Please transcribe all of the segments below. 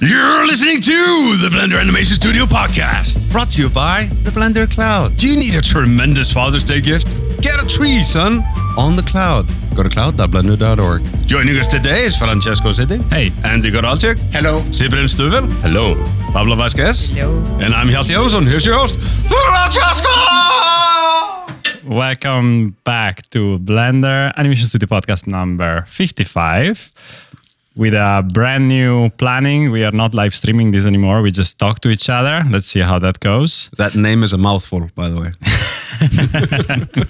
You're listening to the Blender Animation Studio podcast, brought to you by the Blender Cloud. Do you need a tremendous Father's Day gift? Get a tree, son, on the cloud. Go to cloud.blender.org. Joining us today is Francesco Siddi. Hey. Andy Goralczyk. Hello. Sybren Stuvel. Hello. Pablo Vazquez. Hello. And I'm Hjalti Hjálmarsson. Here's your host, Francesco! Welcome back to Blender Animation Studio podcast number 55 with a brand new planning. We are not live streaming this anymore. We just talk to each other. Let's see how that goes. That name is a mouthful, by the way.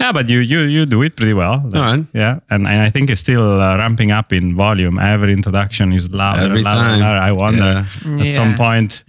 Yeah, but you you you do it pretty well. All right. Yeah, and, and I think it's still uh, ramping up in volume. Every introduction is louder, Every louder, time. louder. I wonder Yeah. at some point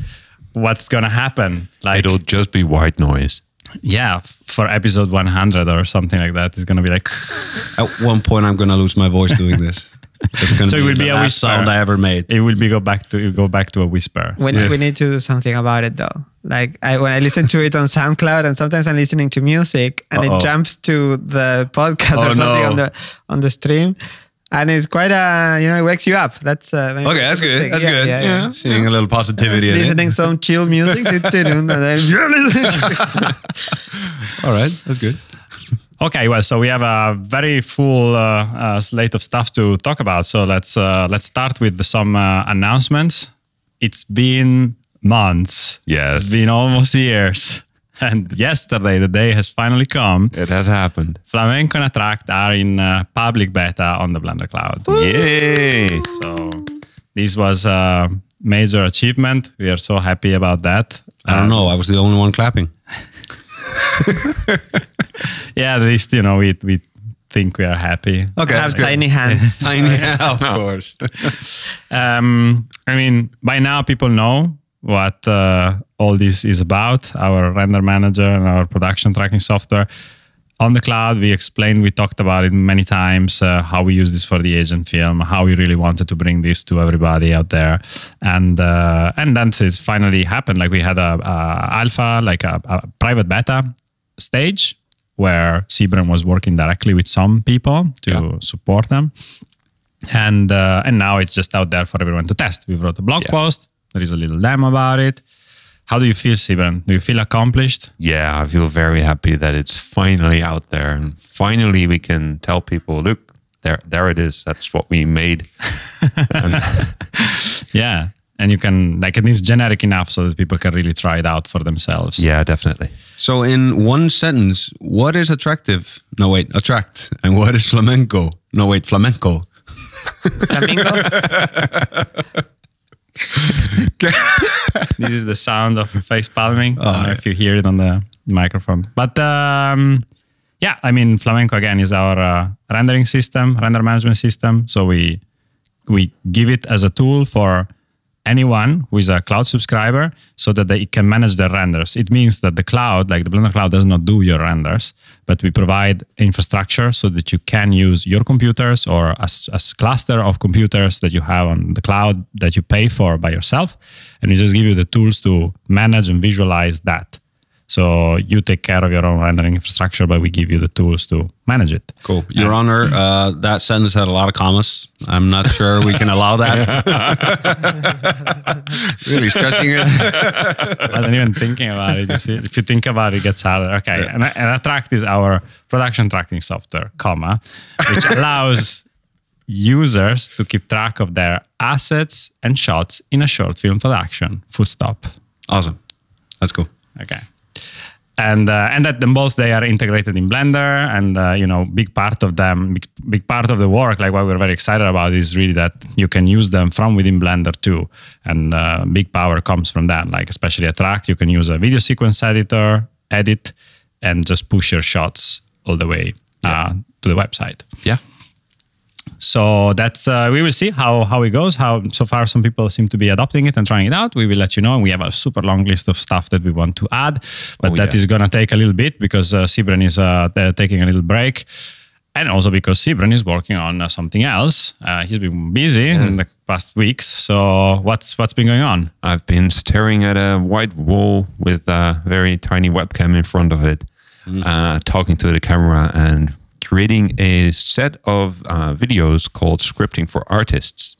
what's gonna happen. Like It'll just be white noise. yeah, for episode 100 or something like that, it's gonna be like. At one point, I'm going to lose my voice doing this. It's going to So it be will the be a last whisper. sound I ever made. It will be go back to go back to a whisper. We, we need to do something about it though. Like I, when I listen to it on SoundCloud, and sometimes I'm listening to music, and Uh-oh. it jumps to the podcast Oh, or something no. on the on the stream, and it's quite a you know it wakes you up. That's uh, maybe Okay, that's good. thing. That's Yeah, good. Yeah, yeah. Seeing a little positivity in it. Listening some chill music, and then you're listening to it. All right, that's good. Okay, well, so we have a very full uh, uh, slate of stuff to talk about. So let's uh, let's start with some uh, announcements. It's been months. Yes. it's been almost years. And yesterday, the day has finally come. It has happened. Flamenco and Attract are in uh, public beta on the Blender Cloud. Yay! So this was a major achievement. We are so happy about that. I don't know. I was the only one clapping. Yeah, at least you know we we think we are happy. Okay, have tiny hands. Tiny, of course. Um, I mean, by now people know what uh, all this is about. Our render manager and our production tracking software on the cloud. We explained, we talked about it many times. Uh, how we use this for the agent film, how we really wanted to bring this to everybody out there, and uh, and then it's finally happened. Like we had a, a alpha, like a, a private beta stage where Sybren was working directly with some people to Yeah. support them and uh, and now it's just out there for everyone to test. We wrote a blog Yeah. post. There is a little demo about it. How do you feel, Sybren? Do you feel accomplished? Yeah, I feel very happy that it's finally out there, and finally we can tell people, look, there, there it is. That's what we made. And- Yeah, and you can like it is generic enough so that people can really try it out for themselves. yeah, definitely. So, in one sentence, what is attractive? No, wait, attract. And what is flamenco? No, wait, flamenco. Flamingo. this is the sound of face palming. I don't know if you hear it on the microphone. But um, yeah, I mean, Flamenco again is our uh, rendering system, render management system. So we we give it as a tool for anyone who is a cloud subscriber so that they can manage their renders. It means that the cloud, like the Blender Cloud, does not do your renders, but we provide infrastructure so that you can use your computers or a, a cluster of computers that you have on the cloud that you pay for by yourself. And we just give you the tools to manage and visualize that. So you take care of your own rendering infrastructure, but we give you the tools to manage it. Cool. Your Honor, uh, that sentence had a lot of commas. I'm not sure we can allow that. really stretching it. I wasn't even thinking about it. You see, if you think about it, it gets harder. Okay, and, and Attract is our production tracking software, comma, which allows users to keep track of their assets and shots in a short film production. Full stop. Awesome. That's cool. And uh, and that them both they are integrated in Blender, and uh, you know, big part of them, big, big part of the work, like what we're very excited about, is really that you can use them from within Blender too, and uh, big power comes from that. Like especially Attract, you can use a video sequence editor, edit, and just push your shots all the way uh, to the website. Yeah. So that's uh, we will see how how it goes. How so far some people seem to be adopting it and trying it out. We will let you know. And we have a super long list of stuff that we want to add, but Oh, that yeah. is gonna take a little bit because uh, Sybren is uh, taking a little break. And also because Sybren is working on uh, something else. Uh, he's been busy in the past weeks. So what's what's been going on? I've been staring at a white wall with a very tiny webcam in front of it, uh, talking to the camera and creating a set of uh, videos called Scripting for Artists.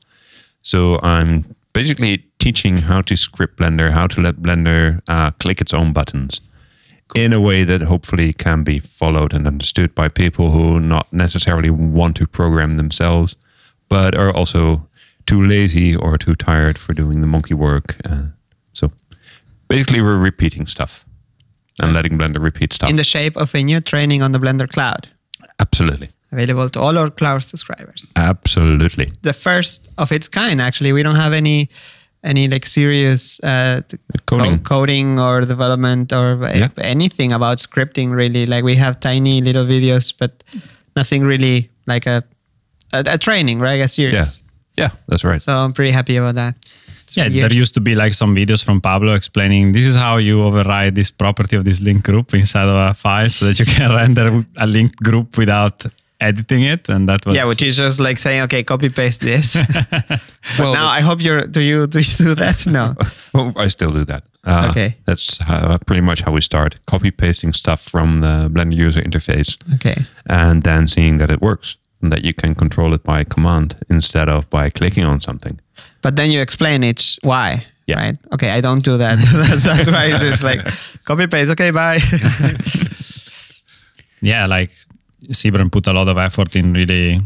So I'm basically teaching how to script Blender, how to let Blender uh, click its own buttons in a way that hopefully can be followed and understood by people who not necessarily want to program themselves, but are also too lazy or too tired for doing the monkey work. Uh, so basically, we're repeating stuff and letting Blender repeat stuff. In the shape of a new training on the Blender Cloud, Absolutely. available to all our cloud subscribers. Absolutely. The first of its kind, actually. We don't have any any like serious uh, Coding. co- coding or development or Yeah. anything about scripting really. Like we have tiny little videos, but nothing really like a a, a training, right? A series. Yeah. Yeah, that's right. So I'm pretty happy about that. It's Yeah, been there used to be like some videos from Pablo explaining this is how you override this property of this link group inside of a file so that you can render a linked group without editing it. And that was yeah, which is just like saying, okay, copy paste this. well, now I hope you're. Do you do you do that? No. Well, I still do that. Uh, Okay. That's how, pretty much how we start copy pasting stuff from the Blender user interface Okay. and then seeing that it works and that you can control it by command instead of by clicking on something. But then you explain it why. Yeah. Right. Okay, I don't do that. that's, that's why it's just like copy paste. Okay, bye. yeah, like Sybren put a lot of effort in really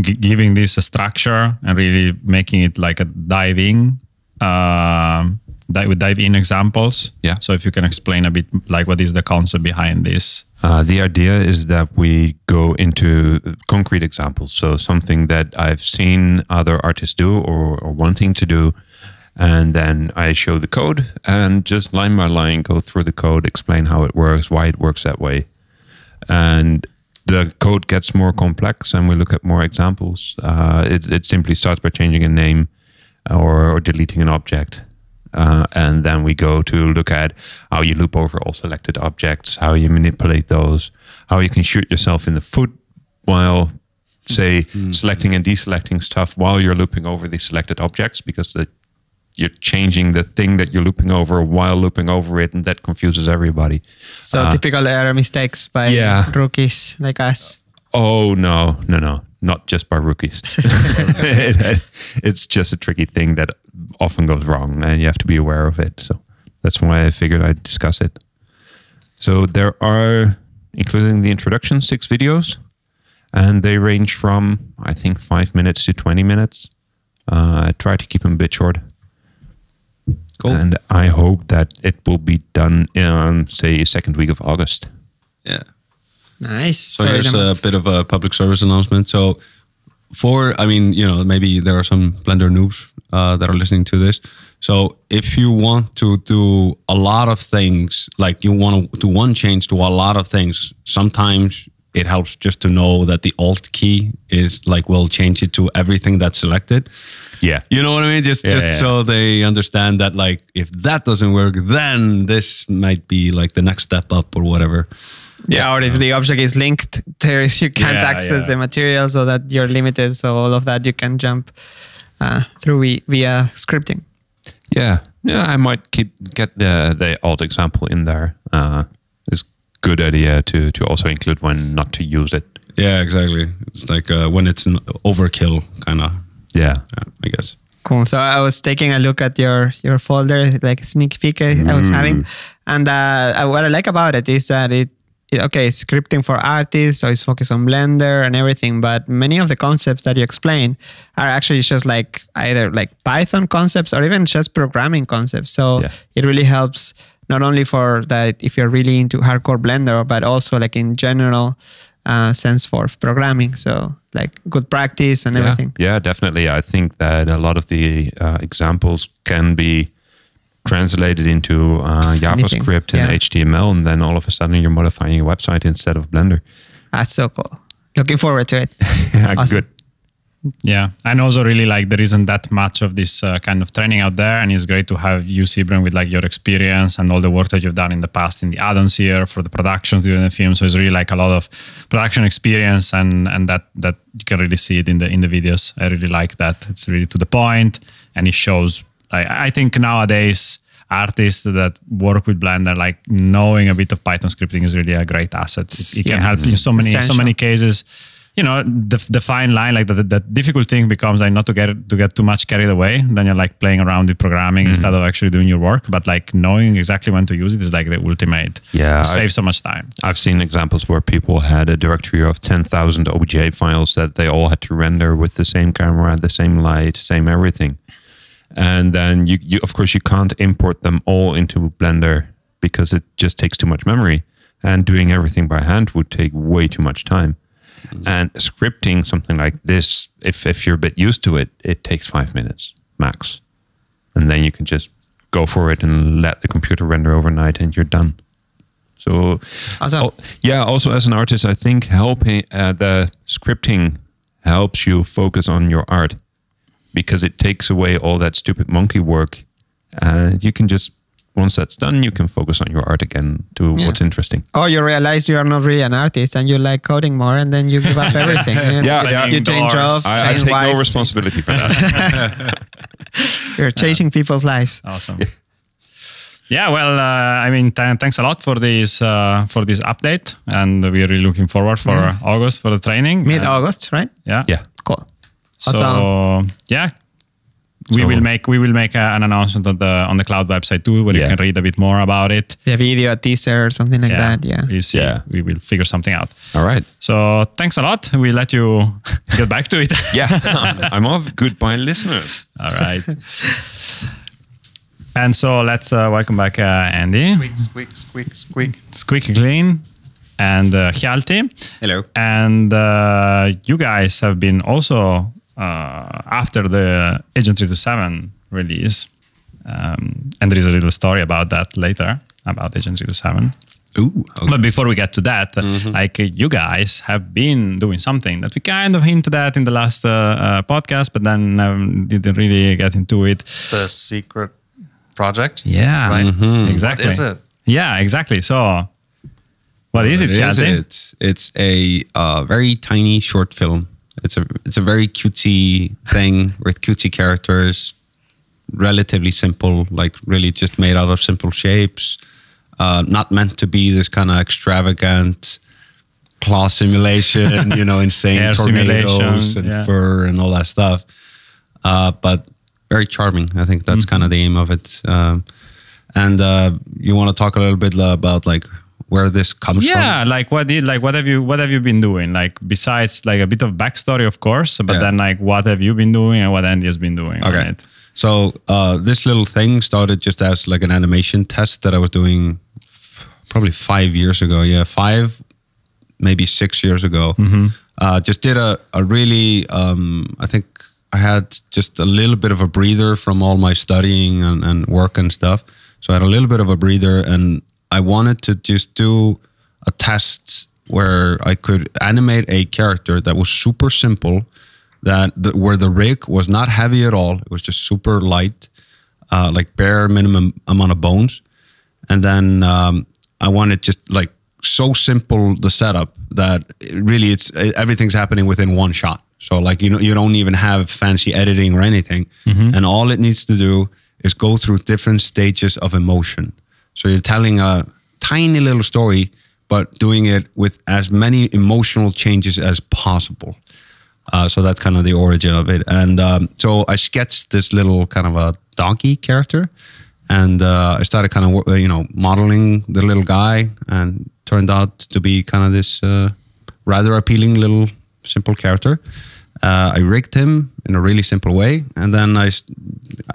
g- giving this a structure and really making it like a diving, um, dive with dive in examples. Yeah. So if you can explain a bit like what is the concept behind this. Uh, the idea is that we go into concrete examples. So something that I've seen other artists do or, or wanting to do. And then I show the code and just line by line go through the code, explain how it works, why it works that way. And the code gets more complex and we look at more examples. Uh, it, it simply starts by changing a name or, or deleting an object. Uh, and then we go to look at how you loop over all selected objects, how you manipulate those, how you can shoot yourself in the foot while, say, selecting and deselecting stuff while you're looping over the selected objects because the, you're changing the thing that you're looping over while looping over it, and that confuses everybody. so Uh, typical error mistakes by Yeah. rookies like us. Oh no, no, no, not just by rookies. It- it's just a tricky thing that often goes wrong, and you have to be aware of it. So that's why I figured I'd discuss it. So there are, including the introduction, six videos, and they range from I think five minutes to twenty minutes. Uh, I try to keep them a bit short. Cool. And I hope that it will be done in, say, second week of August. yeah. Nice. So Sorry, here's a bit of a public service announcement. So for, I mean, you know, maybe there are some Blender noobs uh, that are listening to this. So if you want to do a lot of things, like you want to do one change to a lot of things, sometimes it helps just to know that the Alt key is like will change it to everything that's selected. Yeah. You know what I mean? Just Yeah, just yeah. so they understand that like if that doesn't work, then this might be like the next step up or whatever. Yeah, or if the object is linked, there is you can't Yeah, access yeah. the material, so that you're limited. So all of that you can jump uh, through via scripting. Yeah, yeah. I might keep get the the alt example in there. Uh, it's good idea to to also include when not to use it. Yeah, exactly. It's like uh, when it's an overkill kind of, Yeah, I guess. Cool. So I was taking a look at your your folder, like a sneak peek I, I was having, and uh, what I like about it is that it, it okay, scripting for artists, so it's focused on Blender and everything. But many of the concepts that you explain are actually just like either like Python concepts or even just programming concepts. So Yeah. it really helps not only for that if you're really into hardcore Blender, but also like in general uh, sense for programming. So like good practice and yeah, everything. yeah. Definitely, I think that a lot of the uh, examples can be translated into uh, Anything, JavaScript and yeah. HTML, and then all of a sudden you're modifying your website instead of Blender. That's so cool. Looking forward to it. Yeah, Awesome. Good. Yeah, and also really like there isn't that much of this uh, kind of training out there, and it's great to have you, Sybren, with like your experience and all the work that you've done in the past in the add-ons here for the productions during the film. So it's really like a lot of production experience, and and that that you can really see it in the in the videos. I really like that. It's really to the point, and it shows. I I think nowadays artists that work with Blender, like knowing a bit of Python scripting is really a great asset. It, it can Yeah. help in so many so many cases you know the, the fine line like the, the, the difficult thing becomes like not to get to get too much carried away then you're like playing around with programming Mm-hmm. instead of actually doing your work but like knowing exactly when to use it is like the ultimate Yeah, saves so much time I've seen examples where people had a directory of 10,000 OBJ files that they all had to render with the same camera, the same light, same everything. And then you, you of course you can't import them all into Blender because it just takes too much memory and doing everything by hand would take way too much time. And scripting something like this, if if you're a bit used to it, it takes 5 minutes max. And then you can just go for it and let the computer render overnight and you're done. So yeah, also as an artist, I think helping uh, the scripting helps you focus on your art because it takes away all that stupid monkey work, and you can just once that's done, you can focus on your art again to Yeah. what's interesting. or you realize you are not really an artist and you like coding more, and then you give up everything. You- Yeah, yeah. You change Doors. jobs, I, I change take no wife. responsibility for that. You're changing people's lives. awesome yeah well uh, i mean th- thanks a lot for this uh, for this update and we're really looking forward for august for the training Mid And- August, right? yeah yeah, Cool. So yeah we So- will make we will make a, an announcement on the on the cloud website too where you can read a bit more about it The video, a teaser, or something like that. Yeah. we'll see Yeah. we will figure something out all right. so thanks a lot we let you get back to it Yeah, I'm off. Goodbye, listeners. all right and so let's uh, welcome back uh, andy Squeak, squeak, squeak, squeak. squeaky clean and uh, Hjalti. Hello. And uh, you guys have been also after the Agent 327 release. Um, and there is a little story about that later about Agent 327. Ooh. Okay. But before we get to that, like uh, you guys have been doing something that we kind of hinted at in the last uh, uh, podcast, but then um, didn't really get into it. the secret project. Yeah, Right. exactly. What is it? Yeah, exactly. So, what is it, What is it? It's a uh, very tiny short film. It's a it's a very cutesy thing with cutesy characters, relatively simple, like really just made out of simple shapes. Uh, not meant to be this kind of extravagant cloth simulation, you know, insane Air tornadoes and yeah. fur and all that stuff. Uh, but very charming. I think that's kind of the aim of it. Um, and uh, you want to talk a little bit about like where this comes from? yeah like what did like what have you what have you been doing like besides like a bit of backstory of course but Yeah. then like what have you been doing and what andy has been doing Okay. it? So uh, this little thing started just as like an animation test that I was doing f- probably five years ago. Yeah, five, maybe six years ago. Uh, just did a, a really, um, I think I had just a little bit of a breather from all my studying and, and work and stuff. So I had a little bit of a breather and I wanted to just do a test where I could animate a character that was super simple that the, where the rig was not heavy at all. It was just super light, uh, like bare minimum amount of bones. And then um, I wanted just like so simple the setup that it really it's everything's happening within one shot. So like you know you don't even have fancy editing or anything, and all it needs to do is go through different stages of emotion. So you're telling a tiny little story, but doing it with as many emotional changes as possible. Uh, so that's kind of the origin of it. And um, so I sketched this little kind of a donkey character, and uh, I started kind of you know modeling the little guy, and turned out to be kind of this uh, rather appealing little simple character. Uh, I rigged him in a really simple way, and then I,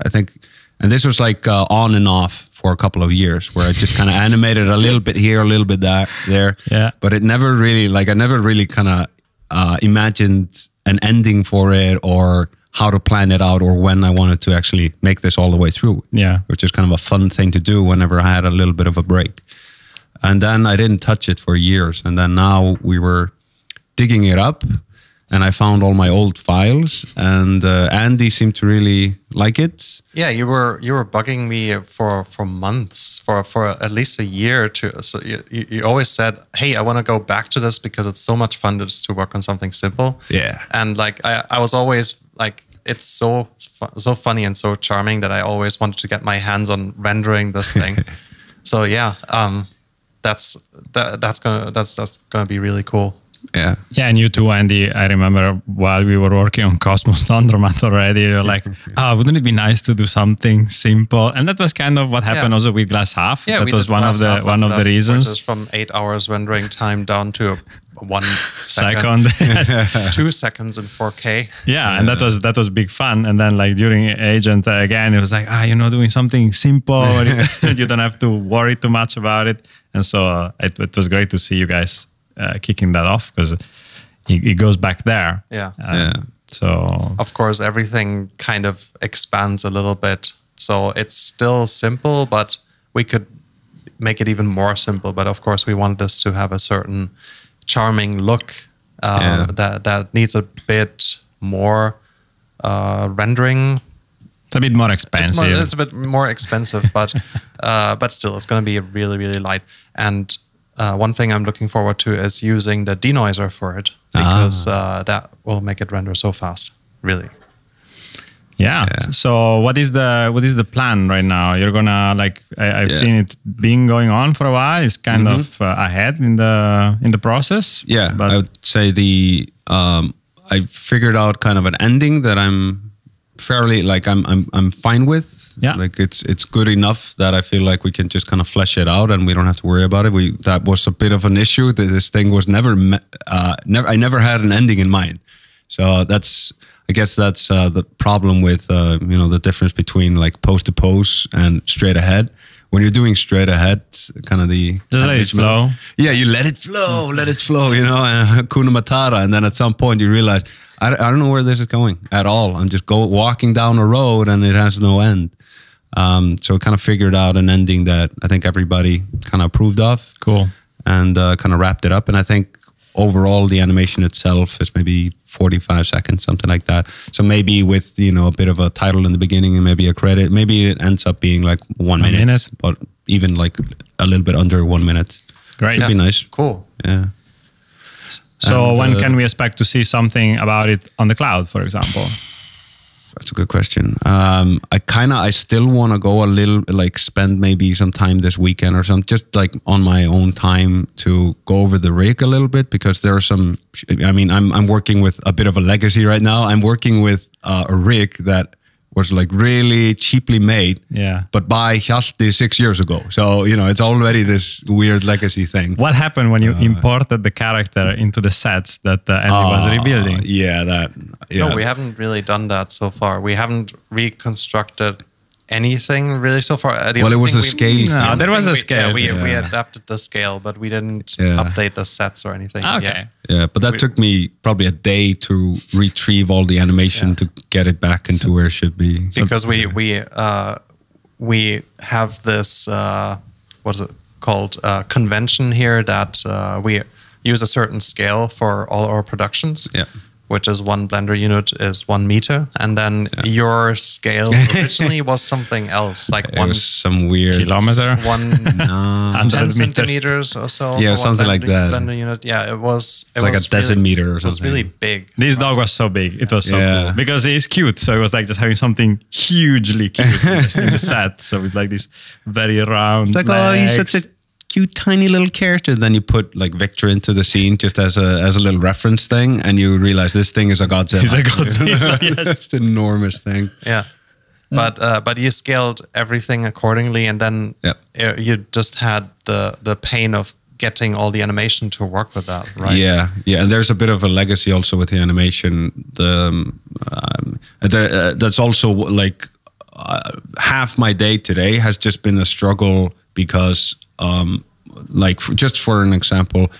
I think, and this was like uh, on and off for a couple of years, where I just kind of animated a little bit here, a little bit that there, Yeah. but it never really like I never really kind of uh, imagined an ending for it or how to plan it out or when I wanted to actually make this all the way through. Yeah. Which is kind of a fun thing to do whenever I had a little bit of a break. And then I didn't touch it for years. And then now we were digging it up and I found all my old files and uh, Andy seemed to really like it. Yeah, you were you were bugging me for for months, for for at least a year. To so you, you you always said, "Hey, I want to go back to this because it's so much fun just to work on something simple." Yeah. and like I I was always like, it's so so funny and so charming that I always wanted to get my hands on rendering this thing. so yeah, um, that's that, that's gonna that's that's gonna be really cool. Yeah. Yeah, and you too, Andy. I remember while we were working on Cosmos Laundromat already, you're like, ah, wouldn't it be nice to do something simple? And that was kind of what happened Yeah. also with Glass Half. Yeah, that was one of the one of the reasons. from eight hours rendering time down to one second, Second, two seconds in 4K. yeah, and that was that was big fun. And then like during Agent uh, again, it was like ah, you know, doing something simple. you don't have to worry too much about it. And so uh, it, it was great to see you guys uh, kicking that off because it, it goes back there. Yeah. Um, Yeah. So Of course, everything kind of expands a little bit. So it's still simple, but we could make it even more simple. But of course, we want this to have a certain charming look uh, Yeah. that that needs a bit more uh, rendering. it's a bit more It's, expensive. more, it's a bit more expensive, but uh, but still, it's going to be really really light. And uh, one thing I'm looking forward to is using the denoiser for it because uh, that will make it render so fast. Really. Yeah. Yeah. So what is the what is the plan right now? You're gonna like I, I've Yeah. Mm-hmm. seen it being going on for a while. It's kind of uh, ahead in the in the process. Yeah, But I would say the um, I figured out kind of an ending that I'm fairly like I'm I'm I'm fine with. Yeah. like it's it's good enough that I feel like we can just kind of flesh it out and we don't have to worry about it. We that was a bit of an issue that this thing was never me, uh, never I never had an ending in mind. So that's I guess that's uh, the problem with uh, you know the difference between like post to post and straight ahead. When you're doing straight ahead, kind of the Just let it flow. yeah, you let it flow, let it flow, you know, and Hakuna Matata. And then at some point you realize, I, I don't know where this is going at all. I'm just go walking down a road and it has no end. Um, so kind of figured out an ending that I think everybody kind of approved of cool. and uh, kind of wrapped it up. And I think overall the animation itself is maybe 45 seconds, something like that. So maybe with, you know, a bit of a title in the beginning and maybe a credit, maybe it ends up being like one minute, minute. but even like a little bit under one minute. Great. Should be nice. Cool. Yeah. So And, when uh, can we expect to see something about it on the cloud, for example? That's a good question. Um, I kind of, I still want to go a little, like spend maybe some time this weekend or something, just like on my own time to go over the rig a little bit because there are some. I mean, I'm I'm working with a bit of a legacy right now. I'm working with uh, a rig that was like really cheaply made, Yeah. but by Hjalti six years ago. So you know, it's already this weird legacy thing. What happened when you imported the character into the sets that uh, Andy was Uh, rebuilding? Yeah, that. Yeah. No, we haven't really done that so far. We haven't reconstructed anything really so far. Uh, the Well, it was thing the we- scale the thing. No, there was thing a we- scale. Yeah, we, we adapted the scale, but we didn't Yeah. update the sets or anything. Okay. yet. Yeah, but that We- took me probably a day to retrieve all the animation to get it back into where it should be. So- because we we uh, we have this uh, what is it called uh, convention here that uh, we use a certain scale for all our productions. Yeah. Which is one blender unit is one meter, and then your scale originally was something else, like it one was some weird Kilometer? one No, ten centimeters or so. Yeah, for one something like that. Blender unit. Yeah, it was. It It's like a was really- decimeter or It was really big. This dog was so big. It was so Yeah. cool because he's cute. So it was like just having something hugely cute in the set. So it's like this very round. It's like, oh, he's such a cute, tiny little character. and Then you put like Victor into the scene just as a as a little reference thing, and you realize this thing is a Godzilla. He's a Godzilla, yes. it's an enormous thing. Yeah. But uh, but you scaled everything accordingly, and then Yep. uh, you just had the the pain of getting all the animation to work with that, right? Yeah, yeah, and there's a bit of a legacy also with the animation. The um, um, the, uh, that's also like uh, half my day today has just been a struggle because, um, like, for, just for an example,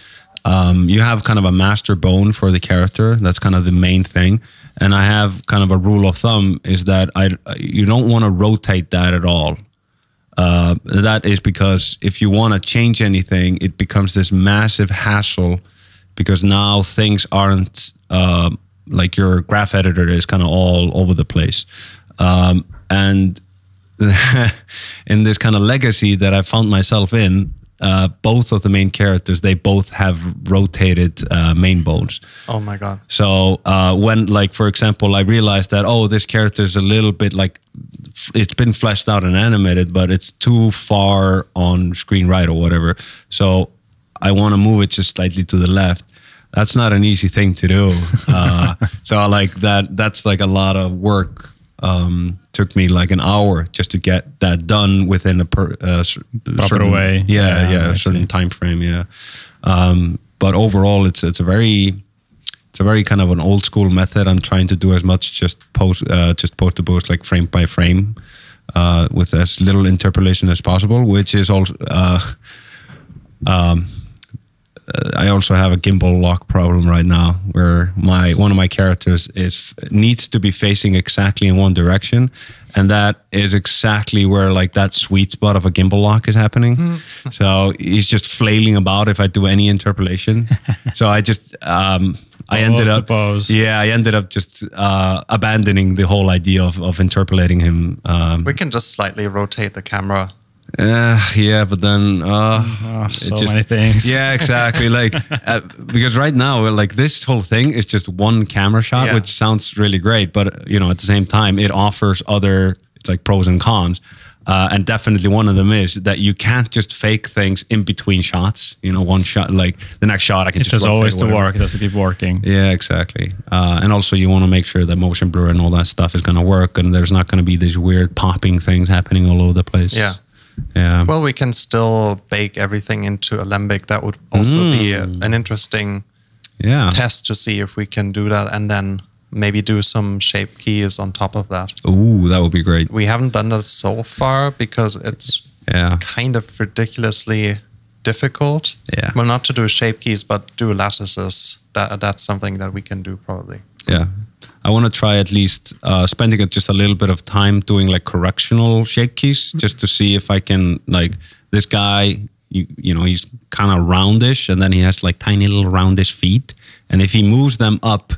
um, you have kind of a master bone for the character. That's kind of the main thing, and I have kind of a rule of thumb is that I you don't want to rotate that at all. Uh, that is because if you want to change anything, it becomes this massive hassle because now things aren't uh, like your graph editor is kind of all over the place. Um, and in this kind of legacy that I found myself in, uh, both of the main characters, they both have rotated uh, main bones. Oh my god. So uh, when, like, for example, I realized that oh, this character is a little bit like it's been fleshed out and animated, but it's too far on screen right or whatever. So I want to move it just slightly to the left. that's not an easy thing to do. Uh, so I like that, that's like a lot of work. Um, took me like an hour just to get that done within a per, uh, cer- certain, way. Yeah, Yeah, yeah, certain see. time frame. Yeah. Um, but overall, it's it's a very it's a very kind of an old school method. I'm trying to do as much just post uh, just post the post like frame by frame uh, with as little interpolation as possible, which is also. Uh, um, I also have a gimbal lock problem right now, where my one of my characters is needs to be facing exactly in one direction, and that is exactly where like that sweet spot of a gimbal lock is happening. so he's just flailing about if I do any interpolation. so I just um, I ended up pose. yeah I ended up just uh, abandoning the whole idea of of interpolating him. Um, We can just slightly rotate the camera. Uh, yeah, but then uh, Oh, so many things. Yeah, exactly. like uh, because right now, like this whole thing is just one camera shot, Yeah. which sounds really great, but you know, at the same time, it offers other. It's like pros and cons. Uh, and definitely one of them is that you can't just fake things in between shots. You know, one shot, like the next shot, I can It just always to work. It has to keep working. Yeah, exactly. Uh, and also, you want to make sure that motion blur and all that stuff is going to work, and there's not going to be these weird popping things happening all over the place. Yeah. Yeah. Well, we can still bake everything into Alembic. That would also be a, mm. an interesting yeah. test to see if we can do that and then maybe do some shape keys on top of that. Ooh, that would be great. We haven't done that so far because it's Yeah. kind of ridiculously difficult. Yeah. Well, not to do shape keys, but do lattices. That that's something that we can do probably. Yeah. I want to try at least uh, spending just a little bit of time doing like correctional shape keys just to see if I can like this guy, you, you know, he's kind of roundish and then he has like tiny little roundish feet. And if he moves them up,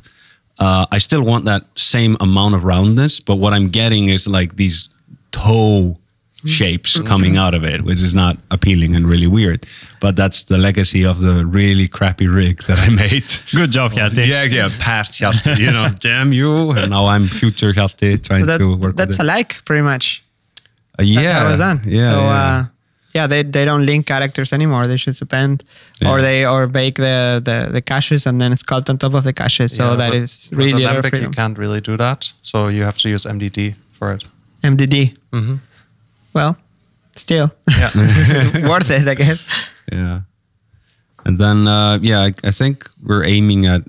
uh, I still want that same amount of roundness, but what I'm getting is like these toe shapes coming out of it, which is not appealing and really weird. But that's the legacy of the really crappy rig that I made. Good job, Hjalti. Yeah, yeah, past Hjalti, you know, damn you. And now I'm future Hjalti trying That, to work that's with it. alike, pretty much. Uh, yeah, That's how it was done. Yeah, so yeah. Uh, yeah, they, they don't link characters anymore. They just append, or they or bake the, the the caches and then sculpt on top of the caches. So Yeah, that with- with really a lot you can't really do that. So you have to use MDD for it. MDD. Mm-hmm. Well, still Yeah. worth it, I guess. yeah. And then, uh, yeah, I, I think we're aiming at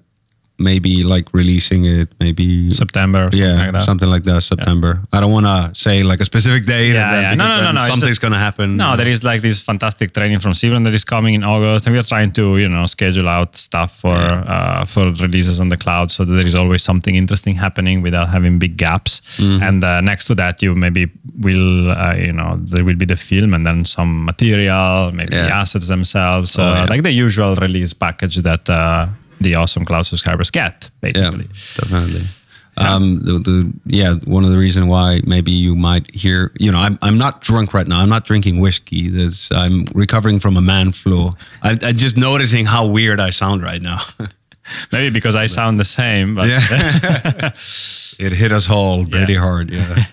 maybe like releasing it maybe September something yeah like something like that september i don't want to say like a specific date Yeah, and then yeah. No, no, no, no, something's just- gonna happen No, there is like this fantastic training from Sybren that is coming in August, and we are trying to you know schedule out stuff for uh, for releases on the cloud, so that there is always something interesting happening without having big gaps. Mm-hmm. And uh, next to that, you maybe will uh, you know there will be the film and then some material, maybe the assets themselves, Oh, uh, yeah. like the usual release package that uh, the awesome cloud subscribers get, basically. Yeah, definitely. Um, the, the yeah, one of the reason why maybe you might hear, you know, I'm I'm not drunk right now. I'm not drinking whiskey. I'm recovering from a man flu. I, I'm just noticing how weird I sound right now. Maybe because I sound the same, but yeah, it hit us all pretty Yeah. hard. Yeah.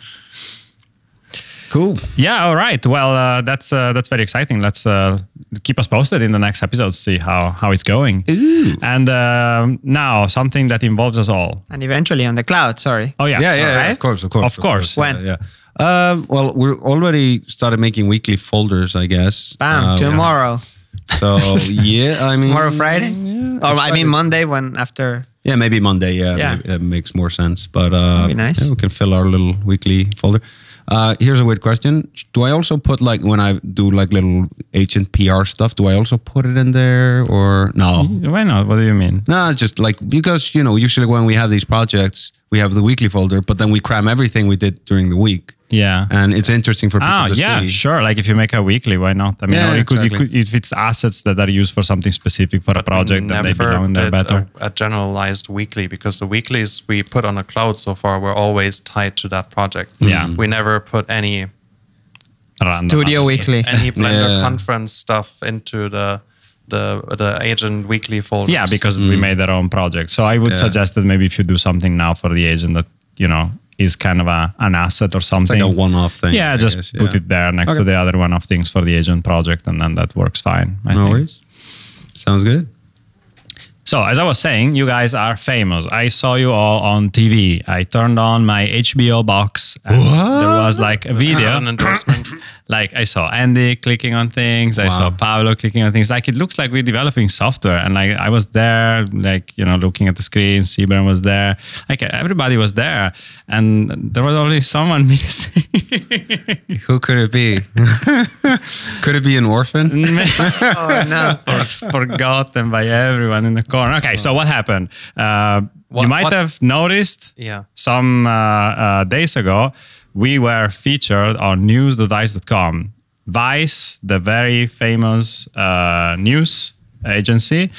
Cool. Yeah, all right. Well, uh, that's uh, that's very exciting. Let's uh, keep us posted in the next episodes, see how how it's going. Ooh. And um now something that involves us all. And eventually on the cloud, sorry. Oh yeah, Yeah, yeah, yeah, Alright. of course, of course, Of course. When? Yeah. yeah. Um, well, we're already started making weekly folders, I guess. Bam, Uh, tomorrow. So yeah, I mean Tomorrow Friday? Yeah, or I Friday. mean Monday when after Yeah, maybe Monday. Yeah, Yeah. maybe that makes more sense. But uh, be nice. yeah, we can fill our little weekly folder. Uh, here's a weird question: Do I also put like when I do like little agent PR stuff? Do I also put it in there or no? Why not? What do you mean? No, just like because you know usually when we have these projects, we have the weekly folder, but then we cram everything we did during the week, Yeah. and it's interesting for people Ah, to yeah, see. sure. Like if you make a weekly, why not? I mean, Yeah, or you could, you could, if it's assets that are used for something specific for a project, then they Never belong there better. A, a generalized weekly because the weeklies we put on the cloud so far were always tied to that project. Yeah. We never put any Random Studio assets. Weekly. any Blender Yeah. conference stuff into the the the agent weekly folder. Yeah, because we made their own project. So I would Yeah. suggest that maybe if you do something now for the agent that you know is kind of a, an asset or It's something. like a one-off thing. yeah, I just guess, put yeah. it there next to the other one of things for the agent project, and then that works fine. I No think. worries. Sounds good. So, as I was saying, you guys are famous. I saw you all on TV. I turned on my HBO box. And There was like a video. An endorsement. like I saw Andy clicking on things. I saw Pablo clicking on things. Like it looks like we're developing software. And like I was there, like, you know, looking at the screen. Sybren was there. Like everybody was there. And there was only someone missing. Who could it be? could it be an orphan? Oh no. forgotten by everyone in the Okay, so what happened? Uh, you might what- have noticed Yeah. some uh, uh, days ago, we were featured on newsdevice.com. Vice, the very famous uh, news agency,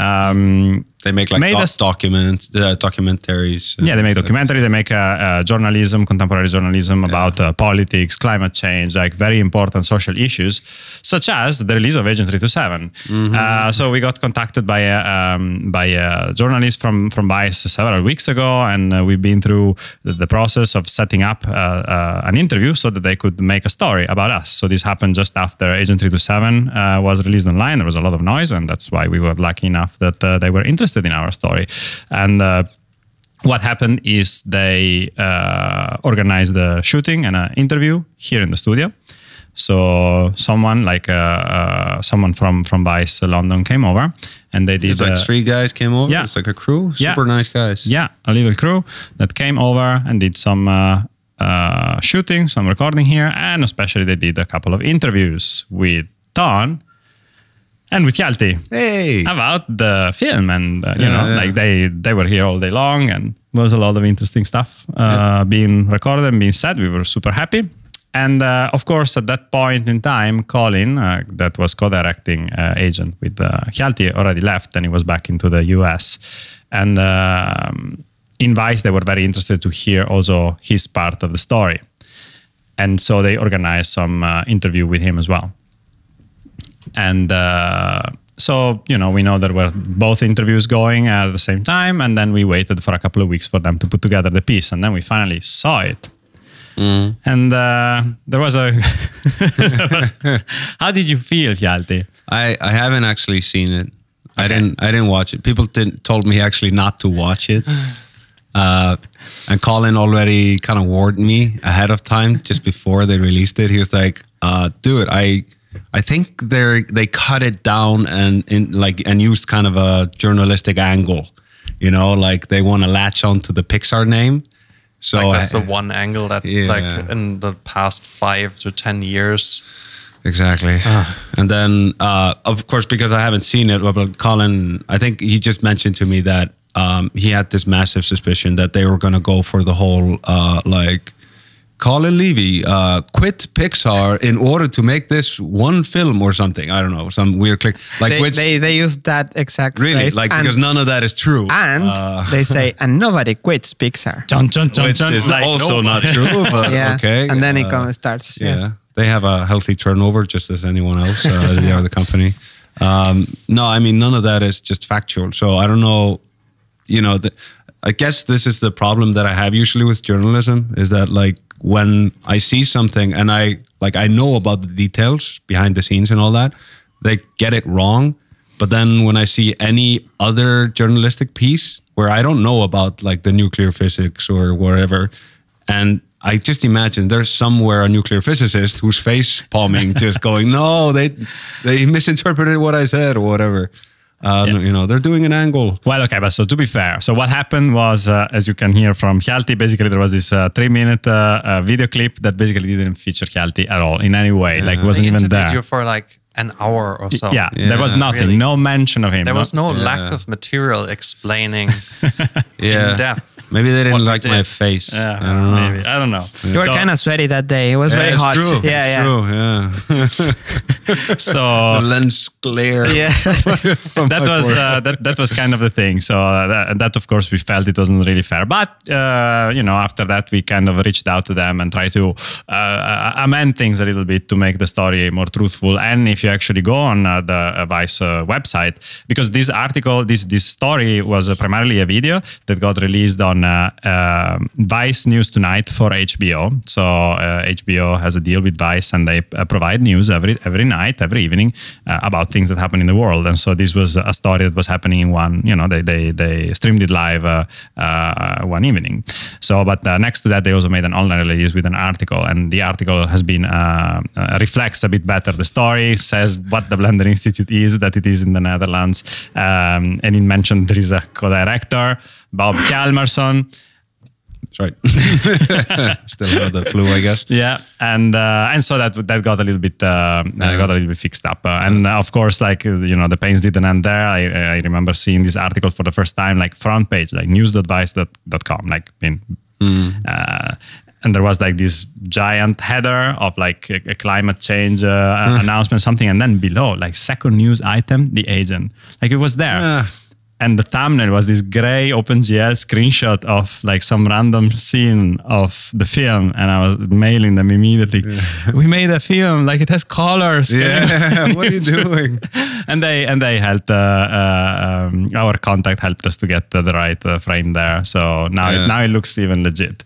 um, They make like doc- us- documents, uh, documentaries. yeah, they make documentary, they make uh, uh, journalism, contemporary journalism about uh, politics, climate change, like very important social issues, such as the release of Agent 327. Uh, so we got contacted by a, um, by a journalist from, from Vice several weeks ago, and uh, we've been through the, the process of setting up an interview so that they could make a story about us. So this happened just after Agent 327 uh, was released online. There was a lot of noise, and that's why we were lucky enough that uh, they were interested in our story. And uh, what happened is they uh, organized the shooting and an interview here in the studio. So someone like uh, uh, someone from from Vice London came over, and they did It's like uh, three guys came over. yeah. It's like a crew. Yeah. Super nice guys. yeah a little crew that came over and did some uh, uh, shooting, some recording here, and especially they did a couple of interviews with Ton and with Hjalti. Hey. about the film and uh, you Yeah, know yeah. like they they were here all day long and there was a lot of interesting stuff uh, being recorded and being said. We were super happy. And uh, of course at that point in time colin uh, that was co-directing uh, agent with uh, Hjalti already left and he was back into the us and um, in vice they were very interested to hear also his part of the story. And so they organized some uh, interview with him as well and uh, so you know we know there were both interviews going at the same time and then we waited for a couple of weeks for them to put together the piece and then we finally saw it and uh, there was a how did you feel Hjalti? I, I haven't actually seen it. I didn't I didn't watch it. People didn't, told me actually not to watch it. Uh, and Colin already kind of warned me ahead of time, just before they released it. He was like, uh, "Dude, I I think they they cut it down and in like and used kind of a journalistic angle. You know, like they want to latch onto the Pixar name. So like that's I- the one angle that Yeah. like in the past five to ten years Exactly. And then, uh, of course, because I haven't seen it, but Colin, I think he just mentioned to me that um, he had this massive suspicion that they were going to go for the whole, uh, like, Colin Levy uh, quit Pixar in order to make this one film or something. I don't know, some weird click. Like, They, which they, they use that exact really, phrase. like, and, because none of that is true. and Uh, they say, and nobody quits Pixar. Chun, chun, chun, which chun, is like, also no. not true. But yeah. okay. And then it uh, comes starts. yeah. Yeah. they have a healthy turnover just as anyone else uh, as they are the company um, no i mean none of that is just factual so i don't know you know the, i guess this is the problem that i have usually with journalism is that like when i see something and i like i know about the details behind the scenes and all that they get it wrong but then when i see any other journalistic piece where i don't know about like the nuclear physics or whatever and I just imagine there's somewhere a nuclear physicist who's face palming, just going, "No, they they misinterpreted what I said or whatever." Uh, Yeah. You know, they're doing an angle. Well, okay, but so to be fair, so what happened was, uh, as you can hear from Hjalti, basically there was this uh, three-minute uh, uh, video clip that basically didn't feature Hjalti at all in any way. Like it wasn't they even there. you for like an hour or so yeah, there was nothing, really. no mention of him. there was no lack Yeah. of material explaining Yeah, in depth maybe they didn't we like my face. Yeah, I don't know. maybe I don't know. You were So- kind of sweaty that day. It was Yeah, very it's hot. True. Yeah, it's yeah. True. Yeah. so the lens glare. Yeah. that was uh, that that was kind of the thing. So uh, that, that of course we felt it wasn't really fair. But uh, you know, after that we kind of reached out to them and tried to uh, amend things a little bit to make the story more truthful. And if you actually go on uh, the uh, Vice uh, website, because this article, this this story was uh, primarily a video that got released on on uh, uh, Vice News Tonight for HBO. So uh, HBO has a deal with Vice, and they uh, provide news every every night, every evening uh, about things that happen in the world. And so this was a story that was happening in one. You know, they they they streamed it live uh, uh, one evening. So, but uh, next to that, they also made an online release with an article, and the article has been uh, uh, reflects a bit better the story, says what the Blender Institute is, that it is in the Netherlands, um, and it mentioned there is a co-director, Bob Hjalmarsson. That's right. Still have the flu, I guess. Yeah, and uh, and so that that got a little bit uh, uh, got a little bit fixed up, uh, and uh, of course, like you know, the pains didn't end there. I, I remember seeing this article for the first time, like front page, like news.vice.com, like in. Uh, and there was like this giant header of like a, a climate change uh, announcement, something, and then below, like second news item, the agent, like it was there. And the thumbnail was this gray OpenGL screenshot of like some random scene of the film, and I was mailing them immediately. We made a film, like it has colors. Yeah, what are you doing? and they and they helped uh, uh, um, our contact helped us to get the right uh, frame there. So now Yeah. it, now it looks even legit.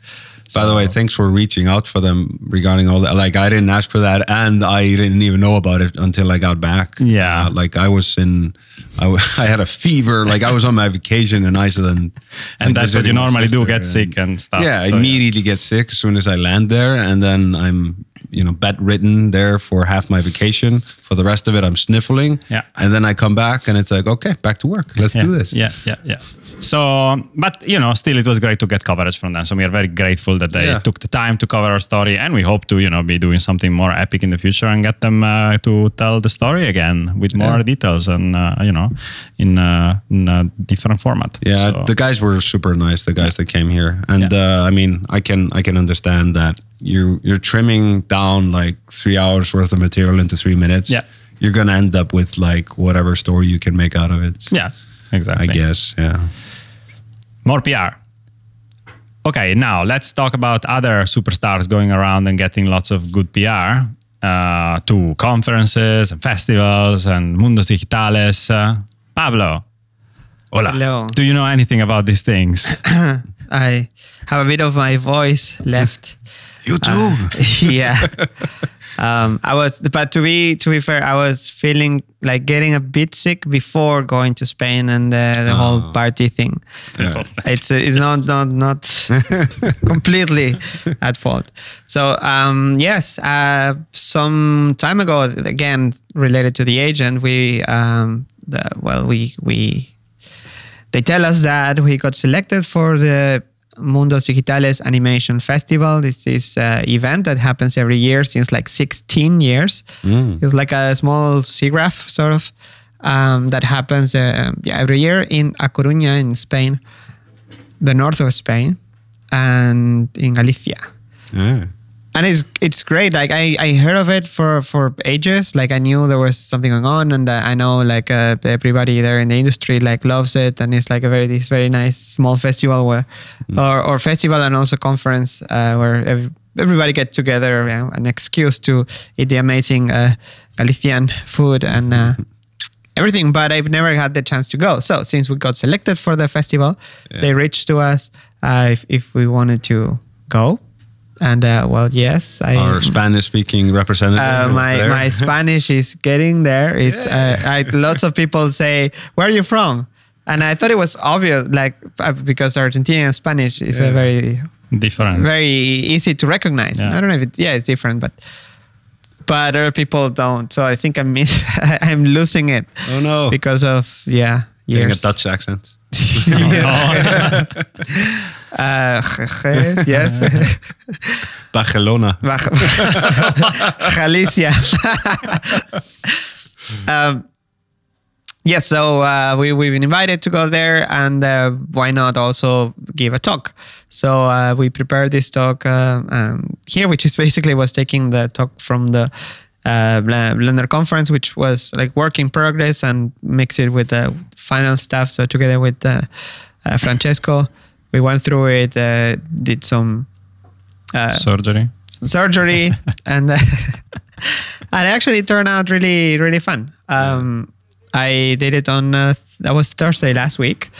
By the way, thanks for reaching out for them regarding all that. Like, I didn't ask for that, and I didn't even know about it until I got back. Yeah. Uh, like I was in, I, w- I had a fever. Like I was on my vacation in Iceland, And like, that's what you normally do: get and- sick and stuff. Yeah, I So, immediately get sick as soon as I land there, and then I'm, you know, bedridden there for half my vacation. For the rest of it, I'm sniffling. Yeah. and then I come back, and it's like, okay, back to work. Let's yeah, do this. Yeah, yeah, yeah. So, but you know, still, it was great to get coverage from them. So we are very grateful that they Yeah. took the time to cover our story, and we hope to, you know, be doing something more epic in the future and get them uh, to tell the story again with more details and uh, you know, in, uh, in a different format. Yeah, So- the guys were super nice. The guys that came here, and Yeah. uh, I mean, I can I can understand that you you're trimming down like three hours worth of material into three minutes. Yeah. you're gonna end up with like whatever story you can make out of it. yeah, exactly. I guess. Yeah. More PR. Okay, now let's talk about other superstars going around and getting lots of good PR uh, to conferences and festivals and Mundos Digitales. Uh, Pablo, Hola. Hello. do you know anything about these things? I have a bit of my voice left. You too. yeah. Um, I was, but to be to be fair, I was feeling like getting a bit sick before going to Spain and the, the whole party thing. Yeah. It's it's not not not completely at fault. So um, yes, uh, some time ago, again related to the agent, we um, the, well we we they tell us that we got selected for the Mundos Digitales Animation Festival. This is an event that happens every year since like 16 years. It's like a small SIGGRAPH sort of um, that happens uh, yeah, every year in A Coruña in Spain, the north of Spain, and in Galicia Yeah. And it's it's great. Like I, I heard of it for for ages. Like I knew there was something going on, and I know like uh, everybody there in the industry like loves it, and it's like a very this very nice small festival where, or or festival and also conference uh, where ev- everybody get together, you know, an excuse to eat the amazing uh, Galician food and. Uh, Everything, but I've never had the chance to go. So since we got selected for the festival, they reached to us uh, if, if we wanted to go, and uh, well, yes, I Our Spanish-speaking representative. uh, my there. my Spanish is getting there. It's uh, I, lots of people say, "Where are you from?" And I thought it was obvious, like uh, because Argentinian Spanish is a very Different. very easy to recognize. Yeah. I don't know if it, yeah, it's different, but but other people don't. So I think I'm miss, I'm losing it Oh no. because of yeah you're Getting a. Dutch accent. Oh, Uh, yes. Barcelona. Galicia. um, yes, so uh, we, we've been invited to go there, and uh, why not also give a talk? So uh, we prepared this talk uh, um, here, which is basically was taking the talk from the uh, Blender conference, which was like work in progress, and mix it with the final stuff. So together with uh, uh, Francesco, we went through it, uh, did some uh, surgery. surgery and uh, and actually it turned out really really fun um i did it on uh, that was thursday last week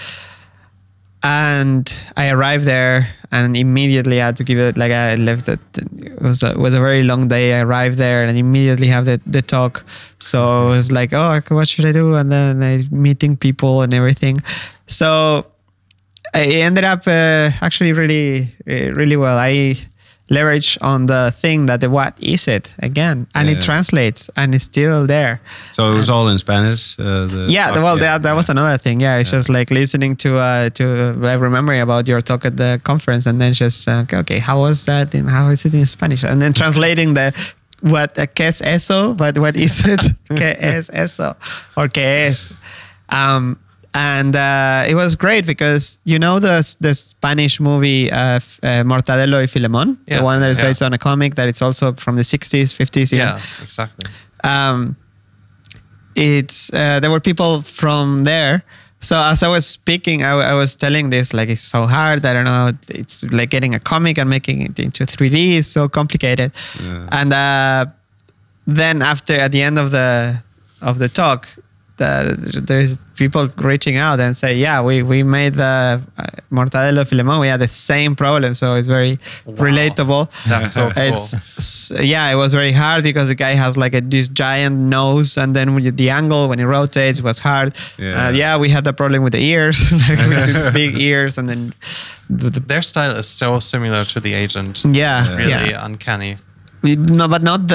and I arrived there and immediately I had to give it like I left it. It was a, it was a very long day. I arrived there and immediately have the, the talk. So it was like, oh, what should I do? And then I meeting people and everything. So I ended up uh, actually really uh, really well. I leverage on the thing that the what is it again, and Yeah. it translates and it's still there. So it was all in Spanish. Uh, the Yeah, talk? well, that, that was another thing. Yeah, it's just like listening to uh to like remembering about your talk at the conference, and then just uh, okay, okay, how was that? And how is it in Spanish? And then translating the what uh, qué es eso, but what is it? qué es eso or qué es? Um, and uh, it was great because you know the the Spanish movie uh, F- uh, Mortadelo y Filemón, Yeah, the one that is yeah. based on a comic that it's also from the 60s, 50s. even Yeah, exactly. um, it's uh, there were people from there. So as I was speaking, I, I was telling this like it's so hard. I don't know. It's like getting a comic and making it into 3D is so complicated. Yeah. And uh, then after at the end of the of the talk, the, there's people reaching out and say, yeah, we we made the uh, Mortadelo Filemón. We had the same problem, so it's very relatable. That's so cool. It's yeah, it was very hard because the guy has like a, this giant nose, and then when the angle when it rotates was hard. Yeah. Yeah, yeah we had the problem with the ears, like with big ears, and then the, the Their style is so similar to the agent. yeah, It's really yeah. uncanny. No, but not the.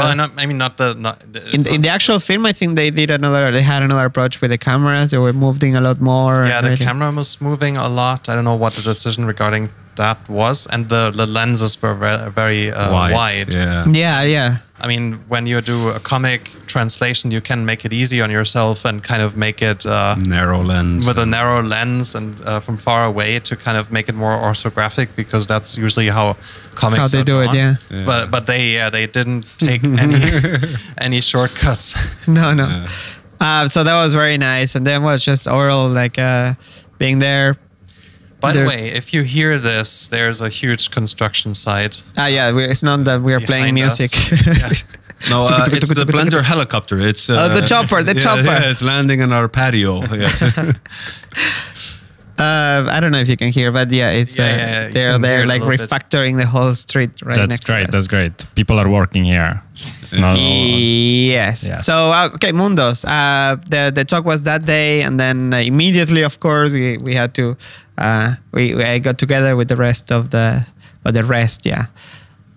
well, not, I mean, not the. Not, in, it's in the actual film, I think they did another. They had another approach with the cameras. They were moving a lot more. yeah, the everything. camera was moving a lot. I don't know what the decision regarding that was, and the, the lenses were very, very uh, wide. Yeah. Yeah, yeah. I mean, when you do a comic translation, you can make it easy on yourself and kind of make it uh, Narrow lens. with a narrow lens and uh, from far away to kind of make it more orthographic because that's usually how comics How they are do it, yeah. Yeah. But but they yeah they didn't take any any shortcuts. No, no. Yeah. Uh, so that was very nice, and then was just oral, like uh, being there. By There- the way, if you hear this, there's a huge construction site. Ah, yeah. We, it's not that we are playing music. Yeah. No, uh, it's the Blender helicopter. It's uh, Oh, the chopper, the yeah, chopper. Yeah, it's landing on our patio. Yes. Uh, I don't know if you can hear, but yeah, it's Yeah, uh, yeah, yeah, they're can they're like little bit. refactoring the whole street right that's next to great. That's great. People are working here. It's not. Yes. Yeah. So uh, okay, Mundos. Uh, the the talk was that day, and then uh, immediately, of course, we we had to uh, we, we I got together with the rest of the or the rest, yeah,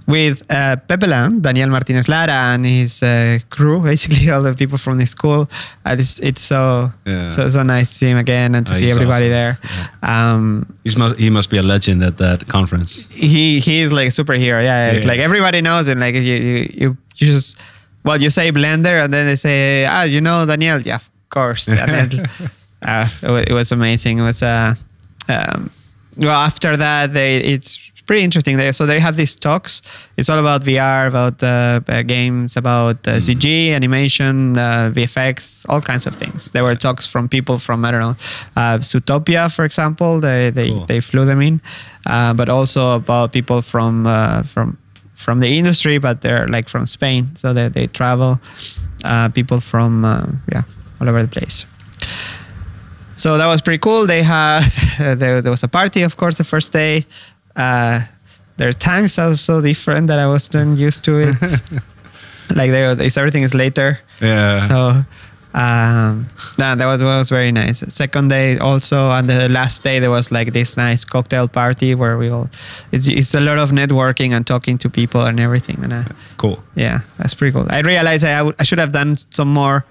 with uh, Pepeland, Daniel Martinez Lara, and his uh, crew, basically all the people from the school. Uh, it's it's so Yeah. so so nice to see him again and to Uh, see everybody awesome. there. Um, He's must, he must be a legend at that conference. he he is like a superhero. Yeah, it's Yeah. like everybody knows him. Like you you you, just well you say Blender and then they say ah you know Daniel yeah of course then, uh, it, it was amazing. It was uh um, well after that they it's pretty interesting. They, so they have these talks. It's all about VR, about uh, uh, games, about uh, CG, animation, uh, VFX, all kinds of things. There were talks from people from I don't know, uh, Zootopia, for example. They they, Cool. they flew them in, uh, but also about people from uh, from from the industry, but they're like from Spain, so they they travel. Uh, people from uh, yeah all over the place. So that was pretty cool. They had there, there was a party, of course, the first day. Uh, their times are so different that I wasn't used to it. like they, it's everything is later. Yeah. So um, nah, that was was very nice. Second day also, and the last day there was like this nice cocktail party where we all. It's, it's a lot of networking and talking to people and everything, and uh, cool. yeah, that's pretty cool. I realized I, would- I should have done some more.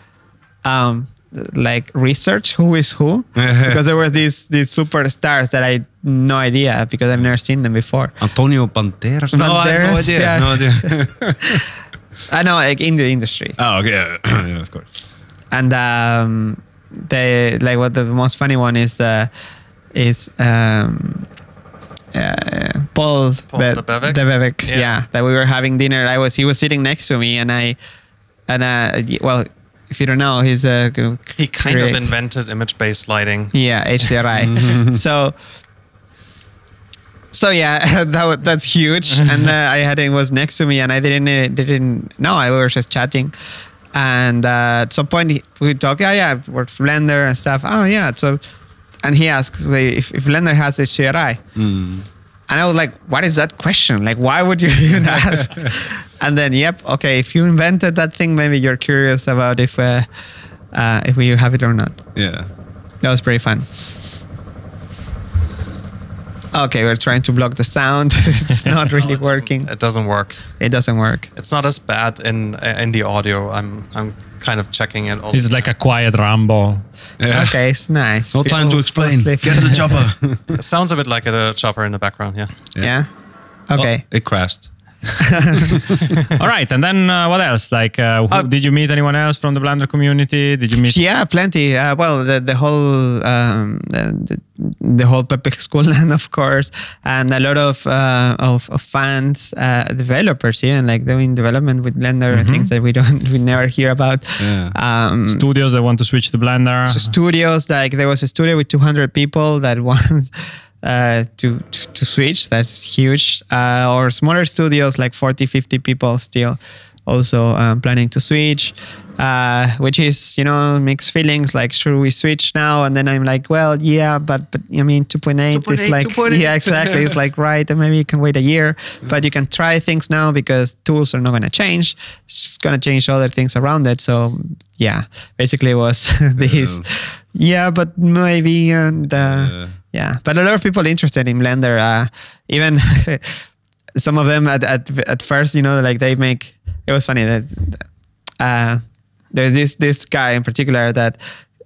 Um, like research who is who because there were these these superstars that I had no idea because I've never seen them before. Antonio Banderas. No, I have no idea. yeah. No idea. I know like in the industry. oh, okay. yeah, of course. and um, they like what the most funny one is uh, is um, uh, Paul, Paul Be- Debevec? Debevec, Yeah. yeah. that we were having dinner. I was he was sitting next to me, and I and uh, well, if you don't know, he's a g- He kind great- of invented image-based lighting. yeah, HDRI. so, so yeah, that wa- that's huge. and uh, I had him was next to me, and I didn't uh, didn't know. I was just chatting, and uh, at some point we talk. Yeah, yeah, I worked Blender and stuff. Oh yeah, so and he asks if, if Blender has HDRI. And I was like, what is that question? Like, why would you even ask? and then, yep, okay, if you invented that thing, maybe you're curious about if uh, uh, if you have it or not. Yeah. That was pretty fun. Okay, we're trying to block the sound. it's not really No, it doesn't- working. It doesn't work. It doesn't work. It's not as bad in in the audio. I'm I'm kind of checking it. All It's like a quiet Rambo. Yeah. Okay, it's nice. No time to explain. Get the chopper. Sounds a bit like a chopper in the background. Yeah. yeah. Okay. Oh, it crashed. All right, and then uh, what else? Like, uh, who, Uh, did you meet anyone else from the Blender community? Did you meet? Yeah, plenty. Uh, well, the the whole um, the, the, the whole Pepe School and of course, and a lot of uh, of, of fans, uh, developers, even like doing development with Blender, things that we don't we never hear about. Yeah. Um, Studios that want to switch to Blender. so studios like there was a studio with 200 people that want uh, to to switch. That's huge. Uh, or smaller studios like 40 50 people still also um, planning to switch uh, which is you know mixed feelings like should we switch now? And then i'm like well yeah but but i mean 2.8 is 2.8, like 2.8. yeah exactly. It's like right and maybe you can wait a year but you can try things now because tools are not going to change. It's just going to change other things around it. So yeah basically it was this. Yeah but maybe and uh, Yeah. yeah. But a lot of people interested in blender uh, even some of them at, at at first you know like they make it was funny that uh, there's this this guy in particular that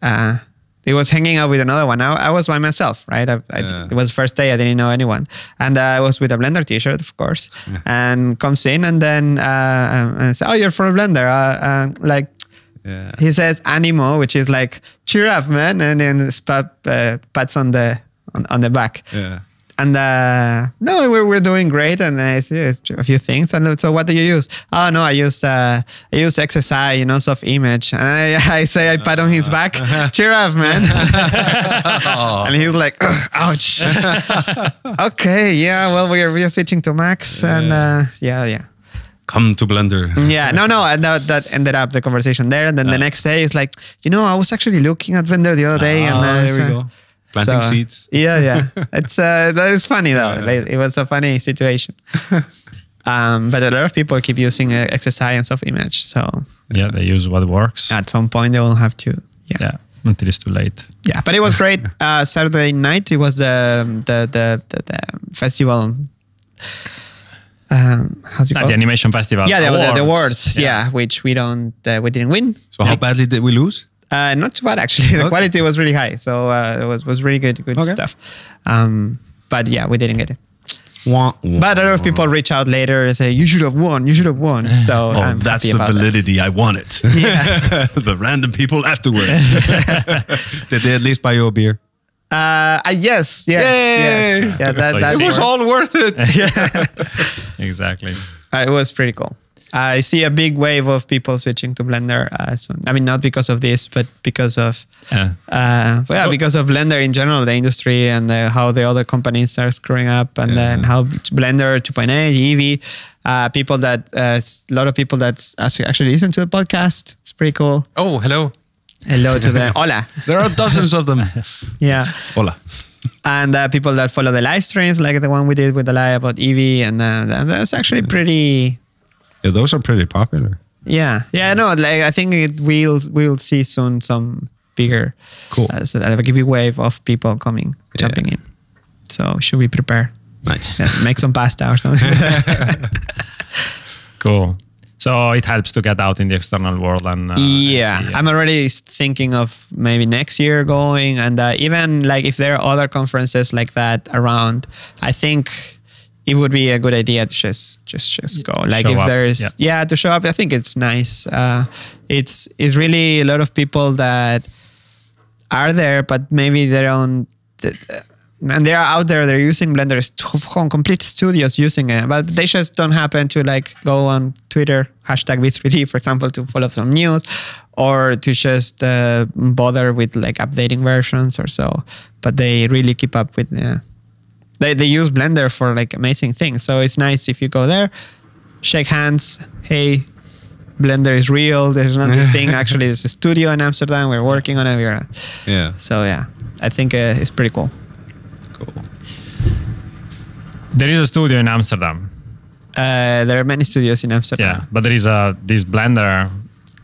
uh, he was hanging out with another one. I, I was by myself, right? I, I, Yeah. It was first day. I didn't know anyone, and uh, I was with a Blender T-shirt, of course, and comes in and then uh, and says, "Oh, you're from Blender." Uh, uh, like Yeah. he says "animo," which is like "cheer up, man," and then pat, uh, pats on the on, on the back. Yeah. And uh, no, we're, we're doing great, and I see a few things. And so, what do you use? Oh no, I use uh, I use XSI, you know, Softimage. And I, I say I pat on his back. Cheer up, man. and he's like, ouch. okay, yeah. Well, we're we're switching to Max, and uh, yeah, yeah. Come to Blender. Yeah, no, no, and that, that ended up the conversation there. And then the next day is like, you know, I was actually looking at Blender the other day, and Ah, uh, there we go. Planting so, seeds. Yeah, yeah. It's uh, that is funny though. Like, it was a funny situation. um, but a lot of people keep using uh, and Softimage. So yeah, they use what works. at some point they will have to. Yeah. yeah, until it's too late. Yeah, but it was great. Uh, Saturday night it was the the the the, the festival. Um, how's it Ah, called? the animation festival. yeah, the awards. The, Awards. awards. Yeah. which we don't uh, we didn't win. So how badly did we lose? Uh, not too bad actually. The Okay. quality was really high, so uh, it was was really good good Okay. stuff. Um, but yeah, we didn't get it. Wah, wah. But a lot of people reach out later and say, "You should have won. You should have won." So Oh, I'm that's the about that. validity I wanted. the random people afterwards. Did they at least buy you a beer? Uh, uh, yes, yes, Yay! yes. Yeah, that, that It was all worth it. yeah, Exactly. Uh, it was pretty cool. I see a big wave of people switching to Blender. Uh, soon. I mean, not because of this, but because of Yeah. uh, well, yeah, because of Blender in general, the industry, and uh, how the other companies are screwing up, and then how Blender 2.8, Eevee, uh, people that uh, lot of people that actually listen to the podcast. It's pretty cool. Oh, hello. Hello to them. Hola. There are dozens of them. Yeah. Hola. and uh, people that follow the live streams, like the one we did with the live about Eevee, and uh, that's actually pretty. Yeah, those are pretty popular. Yeah, yeah, no, like I think it will we'll see soon some bigger, Cool. uh, so that a big wave of people coming jumping in. So should we prepare? Nice. Yeah, make some pasta or something. Cool. So it helps to get out in the external world and uh, yeah, and see, I'm already thinking of maybe next year going, and uh, even like if there are other conferences like that around, I think it would be a good idea to just just just go. Like show if up, there's yeah. yeah. to show up, I think it's nice. Uh, it's it's really a lot of people that are there, but maybe they don't. And they are out there. They're using Blender. Complete studios using it, but they just don't happen to like go on Twitter hashtag B3D, for example, to follow some news, or to just uh, bother with like updating versions or so. But they really keep up with. Uh, they they use Blender for like amazing things. So it's nice if you go there, shake hands. Hey, Blender is real. There's not a thing. Actually, there's a studio in Amsterdam. We're working on it. We're Yeah. so yeah. I think uh, it's pretty cool. Cool. There is a studio in Amsterdam. Uh, there are many studios in Amsterdam. Yeah, but there is a this Blender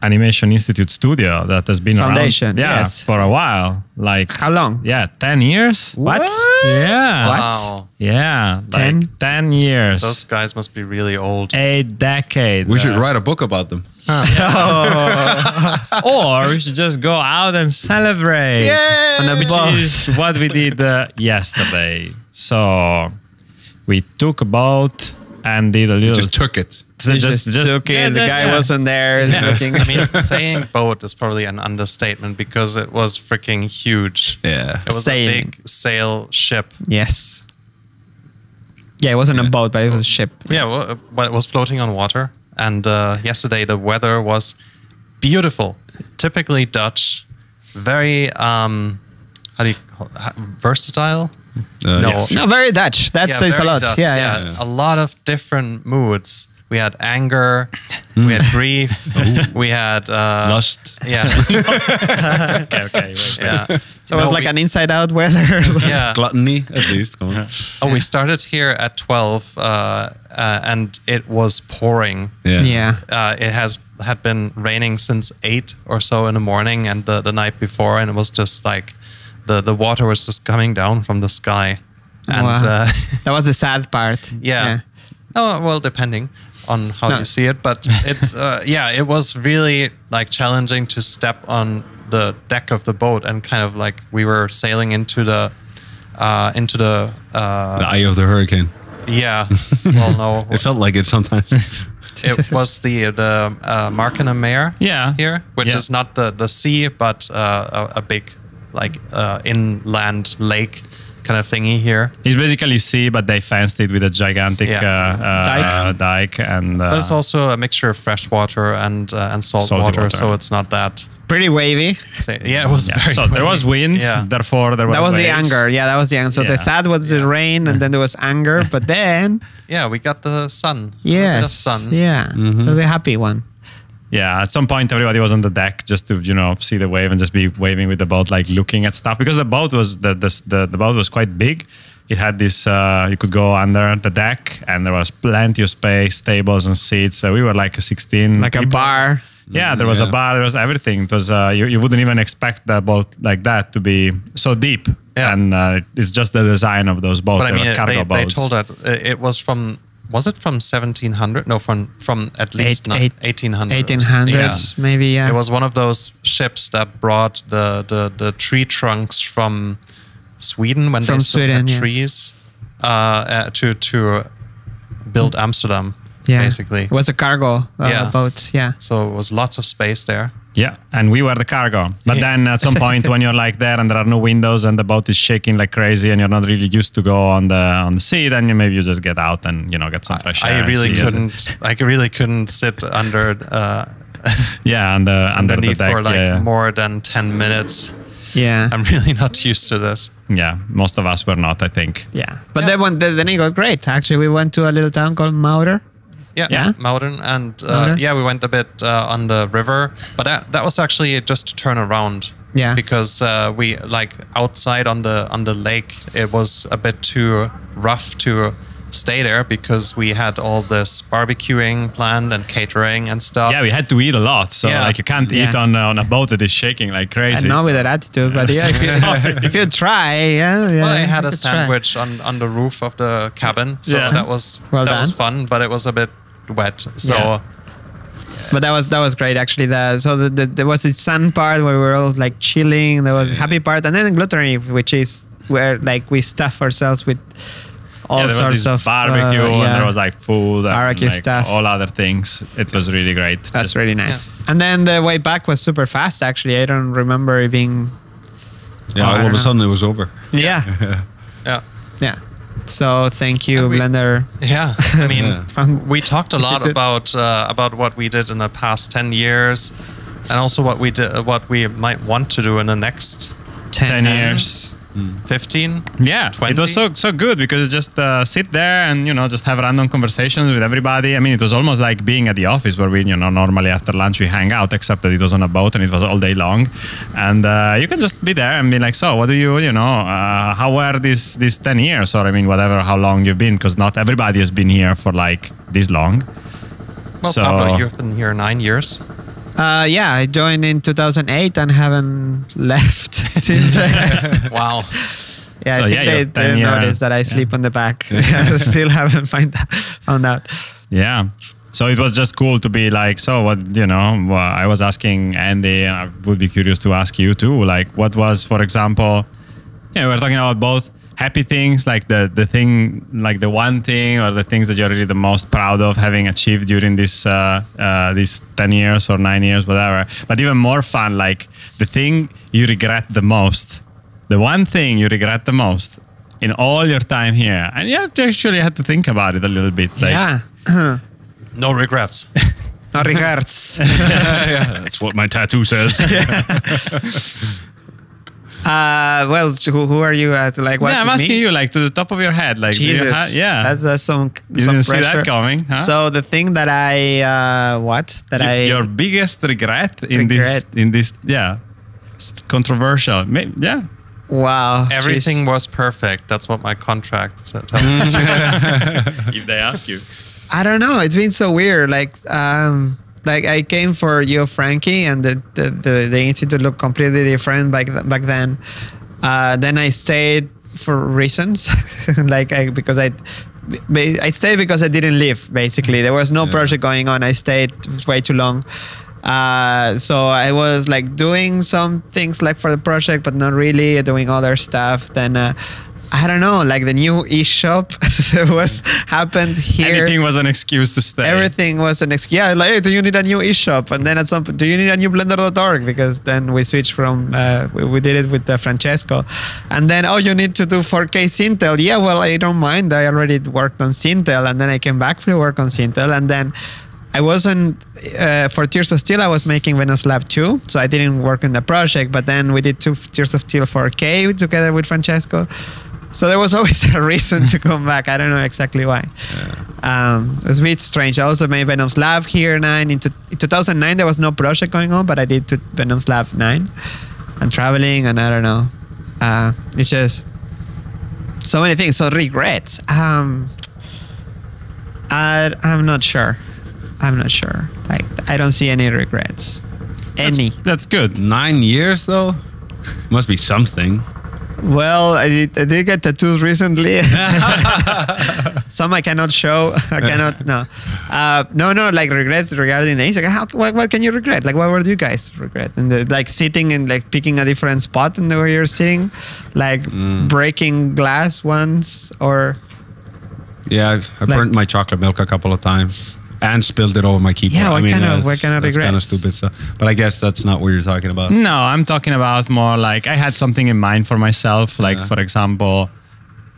Animation Institute studio that has been Foundation, around, yeah, yes. for a while. Like How long? yeah, ten years. What? Yeah, Wow. yeah, Ten? like ten years. Those guys must be really old. a decade. We should write a book about them. or we should just go out and celebrate. On Which bus. is what we did uh, yesterday. So we took a boat and did a little. Just took it. They just, took it. yeah, the yeah, guy yeah. wasn't there. Yeah. looking- I mean, saying boat is probably an understatement because it was freaking huge. Yeah. It was Sailing. a big sail ship. yes. Yeah, it wasn't a boat, but it was a ship. Yeah, well, uh, but it was floating on water. And uh, yesterday the weather was beautiful, typically Dutch, very um, how do you call ha- versatile? Uh, no, yeah. No, very Dutch. That Yeah, says a lot. Dutch, Yeah, yeah. yeah. a lot of different moods. We had anger, we had grief, we had uh, Lust. Yeah, okay, okay. wait, wait. yeah. So it was No, like we- an inside out weather. yeah. Gluttony, at least. Come on. Oh, we started here at twelve, uh, uh, and it was pouring. Yeah. yeah. uh, it has had been raining since eight or so in the morning and the, the night before and it was just like the, the water was just coming down from the sky and Wow. uh, That was the sad part. yeah. oh well depending on how No. you see it but it uh, yeah it was really like challenging to step on the deck of the boat and kind of like we were sailing into the uh, into the, uh, The eye of the hurricane. yeah well no It felt like it sometimes. it was the the uh, Markermeer Yeah. here, which Yeah. is not the the sea, but uh, a, a big like uh, inland lake kind of thingy here. It's basically sea, but they fenced it with a gigantic Yeah. uh, uh, Dike. dike, and uh, But it's also a mixture of fresh water and uh, and salt Salty water, water. so it's not that. Pretty wavy. Say, yeah, it was yeah. very. So there was wind, Yeah. therefore there was. That was the anger. Yeah, that was the anger. So Yeah. the sad was the rain, and then there was anger. But then, Yeah, we got the sun. A bit of yes, sun. yeah. So the happy one. Yeah, at some point everybody was on the deck just to you know see the wave and just be waving with the boat, like looking at stuff because the boat was the the the, the boat was quite big. It had this uh, you could go under the deck and there was plenty of space, tables and seats. So we were like 16, Like a bar. Yeah, there was a bar, there was everything. It was uh, you, you wouldn't even expect the boat like that to be so deep. Yeah. And uh, it's just the design of those boats. But I They mean, were cargo they, they told that uh, it was from. Was it from 1700? No, from from at least Eight- eight- 1800. 1800s, maybe. Yeah. It was one of those ships that brought the the, the tree trunks from Sweden when From they still Sweden, had yeah. trees uh, uh, to to build Amsterdam. yeah. basically. It was a cargo uh, Yeah. boat. Yeah. So it was lots of space there. Yeah, and we were the cargo. But Yeah. then at some point, when you're like there and there are no windows and the boat is shaking like crazy, and you're not really used to go on the on the sea, then you maybe you just get out and you know get some fresh air. I really couldn't. I really couldn't sit under uh, Yeah, and under the underneath deck. for like yeah, yeah. more than ten minutes. Yeah. I'm really not used to this. yeah, most of us were not. I think. yeah. But then when then it got great. Actually, we went to a little town called Muiden. Yeah, Yeah? Mountain, and uh, Mountain? yeah, we went a bit uh, on the river, but that that was actually just to turn around. Yeah. because uh, we like outside on the on the lake, it was a bit too rough to stay there because we had all this barbecuing planned and catering and stuff. Yeah, we had to eat a lot, so Yeah. like you can't eat on uh, on a boat that is shaking like crazy. And not so- with that attitude, but yeah, if you, if you try, yeah, yeah. Well, I had a could try. sandwich on, on the roof of the cabin, so Yeah. that was Well that was fun, but it was a bit wet. So Yeah. But that was that was great actually. The, so the, the, there was this sun part where we were all like chilling. There was happy part, and then the gluttony, which is where like we stuff ourselves with all yeah, sorts this of barbecue uh, and there was like food and like, stuff. all other things. It was really great. That's Just- really nice. And then the way back was super fast. Actually, I don't remember it being. Yeah, Oh, all don't of a sudden it was over. Yeah, yeah, yeah. So thank you, And we- Blender. yeah. I mean, Yeah. We talked a lot about uh, about what we did in the past ten years, and also what we did, what we might want to do in the next 10 years. 15. Yeah, it was so so good because just uh, sit there and you know just have random conversations with everybody. I mean, it was almost like being at the office where we you know normally after lunch we hang out, except that it was on a boat and it was all day long, and uh, you can just be there and be like, so what do you you know uh, how were these these ten years or I mean whatever how long you've been because not everybody has been here for like this long. Well, So- Pablo, you've been here nine years. Uh, yeah, I joined in 2008 and haven't left since. Wow. yeah, So, I think yeah, they, they noticed that I sleep on the back. Still haven't find out, found out. Yeah. So it was just cool to be like, so what, you know, well, I was asking Andy, and I would be curious to ask you too, like what was, for example, yeah, we are talking about both happy things, like the, the thing, like the one thing or the things that you're really the most proud of having achieved during this, uh, uh, these 10 years or nine years, whatever. But even more fun, like the thing you regret the most, the one thing you regret the most in all your time here. And you have to actually have to think about it a little bit. Like, yeah, No regrets. no regrets yeah, that's what my tattoo says. uh, well, who, who are you at? Like, what? yeah, I'm me? asking you, like to the top of your head, like, do you Jesus. ha- yeah, That's, that's some, you some didn't see pressure. that coming, huh? So the thing that I, uh, what? That I, your biggest regret in Regret. this, in this, yeah, it's controversial, yeah. wow. Everything jeez. was perfect. That's what my contract said. if they ask you, I don't know. It's been so weird. Like, um, like I came for you, Frankie, and the, the, the, the institute looked completely different back back then. Uh, then I stayed for reasons, like I, because I, I stayed because I didn't leave. Basically, there was no project going on. I stayed way too long. Uh, so I was like doing some things like for the project, but not really doing other stuff. Then uh, I don't know, like the new e-shop was happened here. anything was an excuse to stay. Everything was an excuse. Yeah, like, hey, do you need a new e-shop? And then at some point, do you need a new Blender.org? Because then we switched from, uh, we, we did it with uh, Francesco. And then, oh, you need to do 4K Sintel. Yeah, well, I don't mind. I already worked on Sintel. And then I came back to work on Sintel. And then I wasn't, uh, for Tears of Steel, I was making Venom's Lab 2. So I didn't work in the project. But then we did two Tears of Steel 4K together with Francesco. So there was always a reason to come back. I don't know exactly why. Um, it was a bit strange. I also made Venom's Lab here nine. In, two- in 2009, there was no project going on, but I did to Venom's Lab nine, and traveling, and I don't know. Uh, it's just so many things. So regrets. Um, I I'm not sure. I'm not sure. Like I don't see any regrets. Any. That's good. Nine years though, must be something. Well, I did, I did get tattoos recently. Some I cannot show. I cannot. No, uh, no, no. Like regrets regarding the Like, how? What, what can you regret? Like, what would you guys regret? And the, like sitting and like picking a different spot in the where you're sitting, like breaking glass once, or Yeah, I've, I've Like- burnt my chocolate milk a couple of times and spilled it over my keyboard. Yeah, what I mean, kind of- that's- what kind of that's kind of stupid stuff. But I guess that's not what you're talking about. No, I'm talking about more like I had something in mind for myself. Like, Yeah. for example,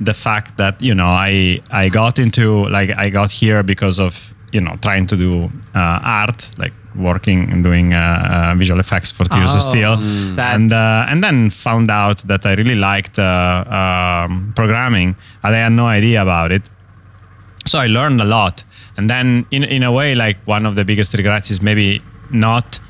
the fact that you know I I got into like I got here because of you know trying to do uh, art, like working and doing uh, uh, visual effects for Tears of Oh, Steel, that- and uh, and then found out that I really liked uh, um, programming, and I had no idea about it so I learned a lot. And then, in in a way, like one of the biggest regrets is maybe not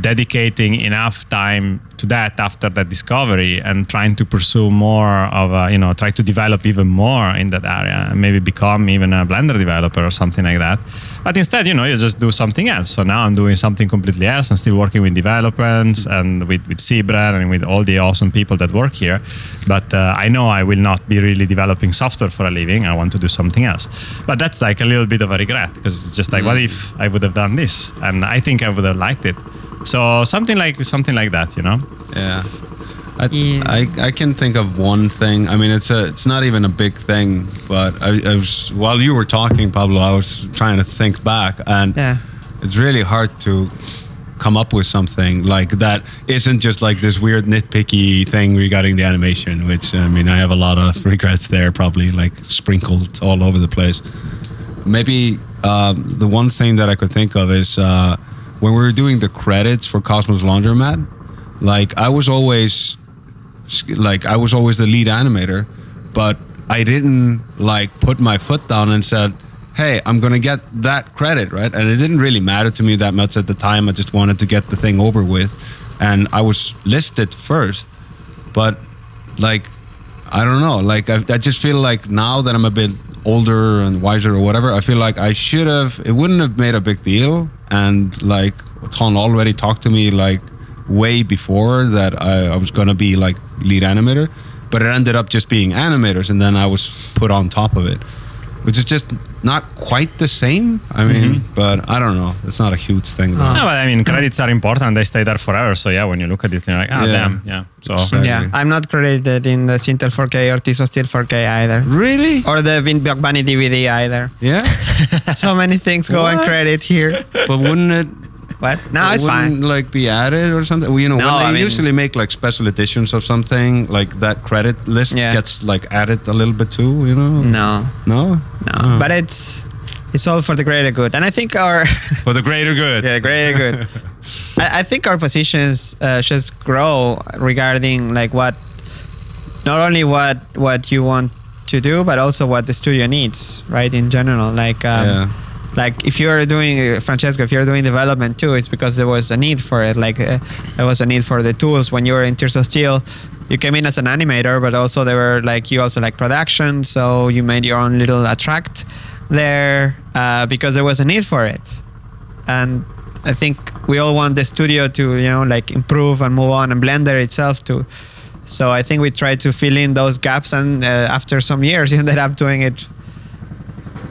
dedicating enough time to that after that discovery and trying to pursue more of a, you know try to develop even more in that area and maybe become even a blender developer or something like that. But instead you know you just do something else. So now i'm doing something completely else i'm still working with developers and with with Sybren and with all the awesome people that work here. But uh, i know i will not be really developing software for a living. I want to do something else. But that's like a little bit of a regret because it's just like what if i would have done this? And i think i would have liked it so something like something like that you know Yeah. I, Yeah. I, I can think of one thing. I mean, it's a it's not even a big thing, but I, I was while you were talking, Pablo, I was trying to think back, and Yeah. it's really hard to come up with something like that isn't just like this weird nitpicky thing regarding the animation. Which I mean, I have a lot of regrets there, probably like sprinkled all over the place. Maybe um, the one thing that I could think of is uh, when we were doing the credits for Cosmos Laundromat. Like I was always like I was always the lead animator, but I didn't like put my foot down and said, "Hey, I'm gonna get that credit, right?" And it didn't really matter to me that much at the time. I just wanted to get the thing over with, and I was listed first, but like I don't know. Like I, I just feel like now that I'm a bit older and wiser or whatever, I feel like I should have. It wouldn't have made a big deal. And like Ton already talked to me like way before that I, I was gonna be like lead animator, but it ended up just being animators, and then I was put on top of it, which is just not quite the same. I mean, but I don't know. It's not a huge thing. Though. No, but I mean, credits are important. They stay there forever. So yeah, when you look at it, you're like, ah, Yeah. damn, yeah. So Exactly. Yeah, I'm not credited in the Sintel 4K or Tears of Steel 4K either. Really? Or the Vin Bunny DVD either. Yeah. so many things go on What? credit here. but wouldn't it? What? No, it it's fine. Like be added or something. Well, you know, No, when they I mean- usually make like special editions of something, like that credit list Yeah. gets like added a little bit too. You know? No, No. no. Oh. But it's it's all for the greater good. And I think our for the greater good. yeah, greater good. I, I think our positions uh, just grow regarding like what not only what what you want to do, but also what the studio needs, right? In general, like um, Yeah. Like if you're doing uh, Francesco, if you're doing development too, it's because there was a need for it. Like uh, there was a need for the tools when you were in Tears of Steel. You came in as an animator, but also there were like you also like production, so you made your own little attract there uh, because there was a need for it. And I think we all want the studio to you know like improve and move on, and Blender itself to. So I think we tried to fill in those gaps, and uh, after some years, you ended up doing it.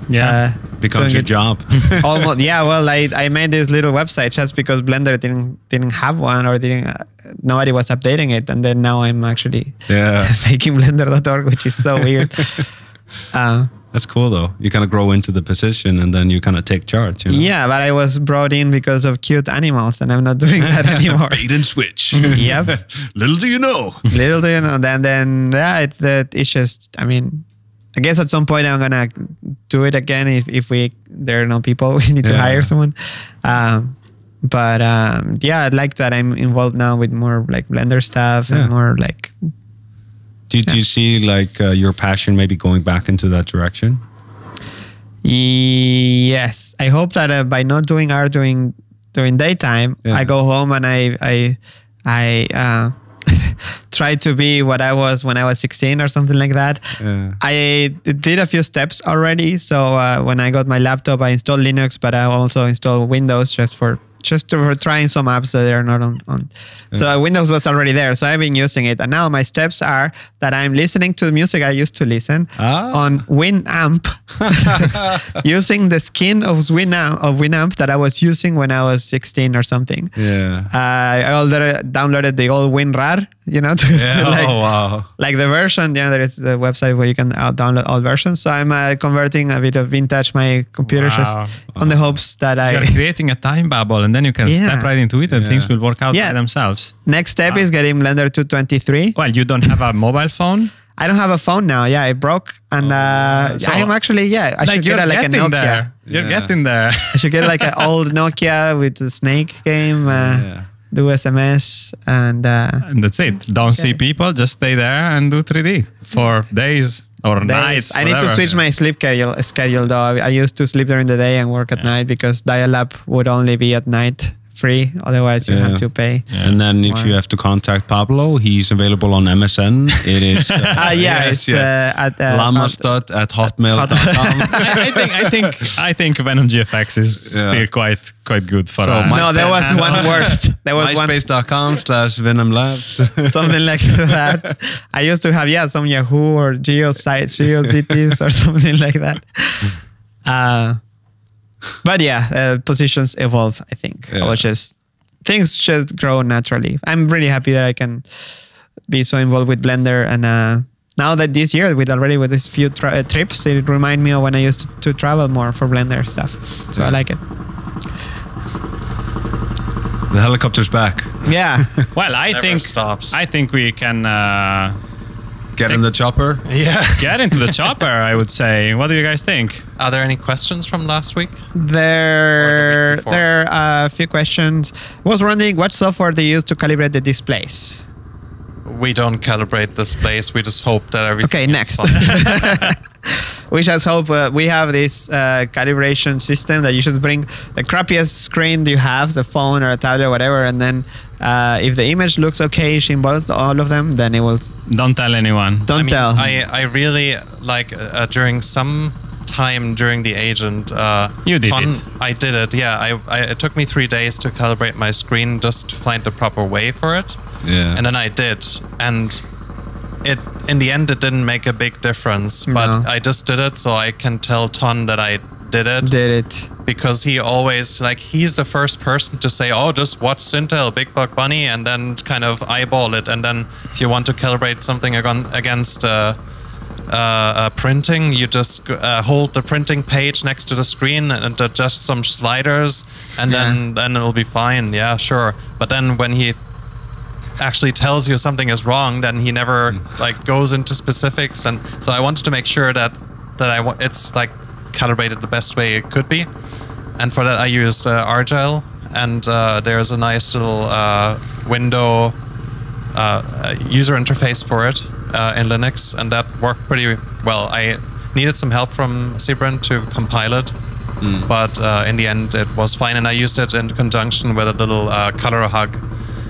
Yeah. Uh, Becomes your it job. almost yeah well I, I made this little website just because blender didn't didn't have one or didn't uh, nobody was updating it and then now i'm actually yeah. making blender.org which is so weird uh, That's cool though. You kind of grow into the position and then you kind of take charge. You know? yeah but i was brought in because of cute animals and i'm not doing that anymore Bait and switch. yep Little do you know. little do you know then then yeah it, that it's just i mean i guess at some point i'm gonna do it again if, if we there are no people we need to Yeah. hire someone um, but um, yeah i like that i'm involved now with more like blender stuff Yeah. and more like Do you, do you see like uh, your passion maybe going back into that direction? yes i hope that uh, by not doing art during during daytime Yeah. i go home and i i i uh, try to be what i was when i was 16 or something like that Yeah. I did a few steps already. So uh, when I got my laptop, I installed Linux, but I also installed Windows just for just to, for trying some apps that are not on. on. So uh, Windows was already there, so I've been using it. And now my steps are that I'm listening to the music I used to listen Ah. on Winamp, using the skin of Winamp of Winamp that I was using when I was 16 or something. Yeah. Uh, I already downloaded the old WinRAR, you know, to, to Yeah, like, oh wow. like the version yeah there is the website where you can uh, download all versions so i'm uh, converting a bit of vintage my computer just Wow. on the hopes that I. You're creating a time bubble, and then you can Yeah. step right into it, and Yeah. things will work out Yeah. by themselves. next step is getting blender 223 Well, you don't have a mobile phone. i don't have a phone now yeah it broke and uh So- i'm actually yeah i should get a, like a nokia there. You're Yeah. getting there. i should get like an old nokia with the snake game uh, Yeah. Do sms and uh and that's it. Don't see people. Just stay there and do 3D for days or days. nights. I need to switch my sleep schedule, schedule though. I, I used to sleep during the day and work at night because dial-up would only be at night free. Otherwise, you Yeah. have to pay. And then if you have to contact Pablo, he's available on MSN. It is uh, Ah, yeah, yes, it's yes. Uh, at uh, lamastot at hotmail.com. I, I think I think I think Venom GFX is Yeah. still quite quite good for. So uh, my- no, there was one worse. There was one MySpace.com slash Venom Labs. something like that. I used to have yeah some Yahoo or Geo sites, GeoCities or something like that. Uh, but yeah, uh, positions evolve. I think I Yeah. was just things just grow naturally. I'm really happy that I can be so involved with Blender and. Uh, now that this year with already with these few tra- uh, trips, it remind me of when I used to, to travel more for Blender stuff. So I like it. the helicopter's back. Yeah. well, I Never think stops. I think we can uh, Get in the chopper. Yeah. get into the chopper. I would say. What do you guys think? Are there any questions from last week? There, before. there are a few questions. Was wondering what software they use to calibrate the displays. we don't calibrate this place. We just hope that everything. Okay, is next. fine. we just hope uh, we have this uh, calibration system that you just bring the crappiest screen you have, the phone or a tablet or whatever, and then uh, if the image looks okay in both all of them, then it will. Don't tell anyone. Don't I mean, tell. I, I really like uh, during some time during the agent. Uh, You did ton- it. I did it. Yeah. I, I it took me three days to calibrate my screen just to find the proper way for it. Yeah. And then I did, and it in the end it didn't make a big difference. But No. I just did it, so I can tell Ton that I did it. Did it? because he always like he's the first person to say oh just watch Sintel Big Buck Bunny and then kind of eyeball it. And then if you want to calibrate something agon- against uh, uh, uh, printing you just uh, hold the printing page next to the screen and adjust some sliders and then then it'll be fine. Yeah sure. But then when he actually tells you something is wrong then he never like goes into specifics. And so I wanted to make sure that that I wa- it's like calibrated the best way it could be. And for that I used uh, Argyll. And uh, there's a nice little uh, window uh, uh, user interface for it uh, in Linux. And that worked pretty well. I needed some help from Sybren to compile it. But uh, in the end it was fine. And I used it in conjunction with a little uh, ColorHug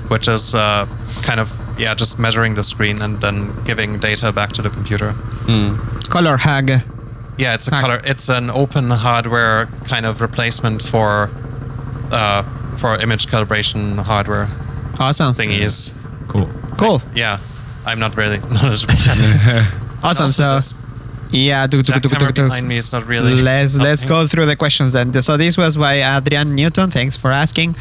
which is uh, kind of yeah just measuring the screen and then giving data back to the computer. ColorHug. Yeah it's a Hug. color it's an open hardware kind of replacement for uh, for image calibration hardware Awesome. thingies Cool. Cool. yeah I'm not really knowledgeable Awesome. Also So. this Yeah, tuk, tuk, That tuk, camera tuk, tuk. behind me is not really Let's let's go through the questions then. So this was by Adrian Newton. Thanks for asking.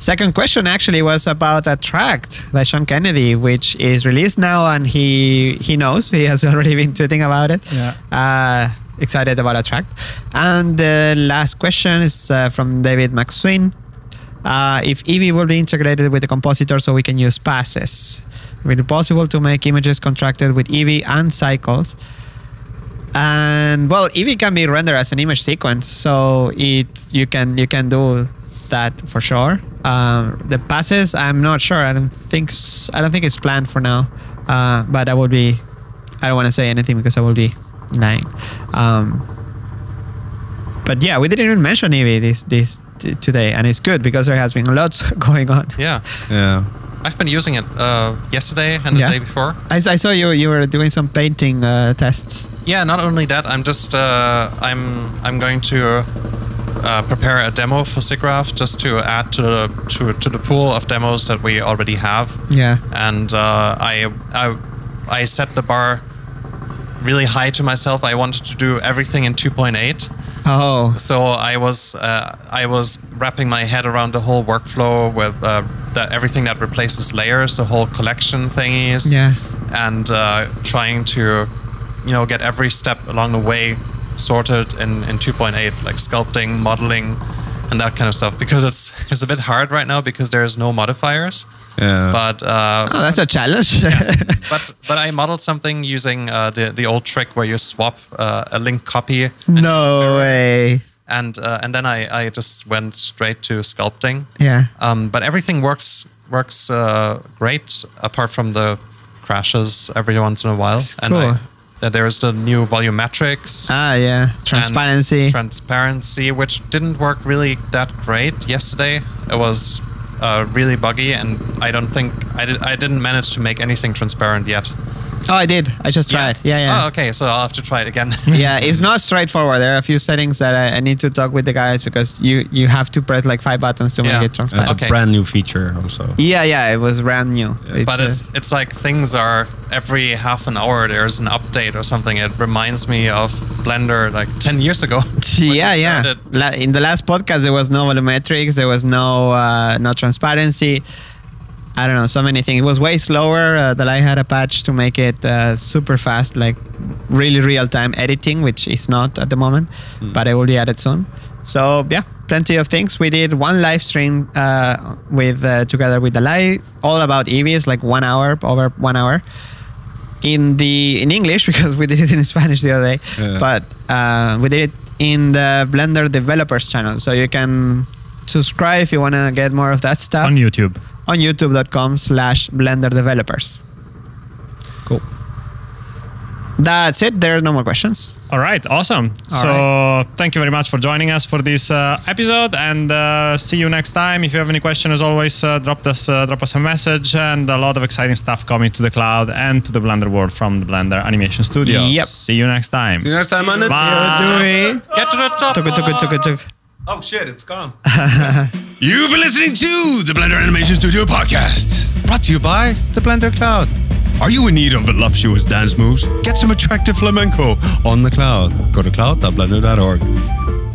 Second question actually was about Attract by Sean Kennedy, which is released now, and he he knows he has already been tweeting about it. Yeah. Uh, excited about Attract. And the last question is uh, from David McSween. Uh, if Eevee will be integrated with the compositor so we can use passes, will it be possible to make images contracted with Eevee and cycles? and well Eevee can be rendered as an image sequence so it you can you can do that for sure um, the passes i'm not sure i don't think i don't think it's planned for now uh, but i will be i don't want to say anything because i will be lying um, but yeah we didn't even mention Eevee this this t- today and it's good because there has been lots going on yeah Yeah. I've been using it uh, yesterday and the Yeah. day before I, I saw you you were doing some painting uh, tests Yeah, not only that, I'm just uh, I'm I'm going to uh, prepare a demo for SIGGRAPH just to add to the to, to the pool of demos that we already have. yeah And uh, I, I I set the bar really high to myself. I wanted to do everything in 2.8. oh So I was uh, I was wrapping my head around the whole workflow with uh, the, everything that replaces layers, the whole collection thingies, Yeah. and uh, trying to you know get every step along the way sorted in, in 2.8, like sculpting, modeling, and that kind of stuff. Because it's it's a bit hard right now because there's no modifiers. Yeah. But uh, oh that's a challenge but but I modeled something using uh, the the old trick where you swap uh, a link copy no way and uh, and then I, I just went straight to sculpting. yeah Um, but everything works works uh, great apart from the crashes every once in a while. And cool. I, uh, there's the new volumetrics. Ah, yeah. Transparency. transparency, which didn't work really that great yesterday. It was uh, really buggy, and I don't think I did. I didn't manage to make anything transparent yet. Oh, I did. I just tried. Yeah, yeah. Oh, okay. So I'll have to try it again. yeah, it's not straightforward. There are a few settings that I, I need to talk with the guys because you you have to press like five buttons to Yeah. make it That's transparent. Okay. a brand new feature also. Yeah, yeah, it was brand new. but uh, it's it's like things are every half an hour there's an update or something. It reminds me of Blender like ten years ago. yeah, yeah. La- in the last podcast, there was no volumetrics. There was no uh, no transparency. I don't know, so many things. It was way slower. Uh, Dalai had a patch to make it uh, super fast, like really real time editing, which is not at the moment, but it will be added soon. So yeah, plenty of things. We did one live stream uh, with uh, together with Dalai, all about Eevee. It's like one hour, over one hour in the in English because we did it in Spanish the other day, Yeah. but uh, we did it in the Blender developers channel. So you can subscribe if you want to get more of that stuff on YouTube. On youtube.com slash blender developers Cool. That's it. There are no more questions. All right, awesome. All so thank you very much for joining us for this uh, episode, and uh, see you next time. If you have any question, as always, uh, drop us uh, drop us a message, and a lot of exciting stuff coming to the cloud and to the Blender world from the Blender Animation Studio. Yep. See you next time. See you next time on it. Bye. Get to the top. Tuk, tuk, tuk, tuk. Oh shit, it's gone. You've been listening to the Blender Animation Studio podcast, brought to you by the Blender Cloud. Are you in need of voluptuous dance moves? Get some attractive flamenco on the cloud. Go to cloud.blender.org.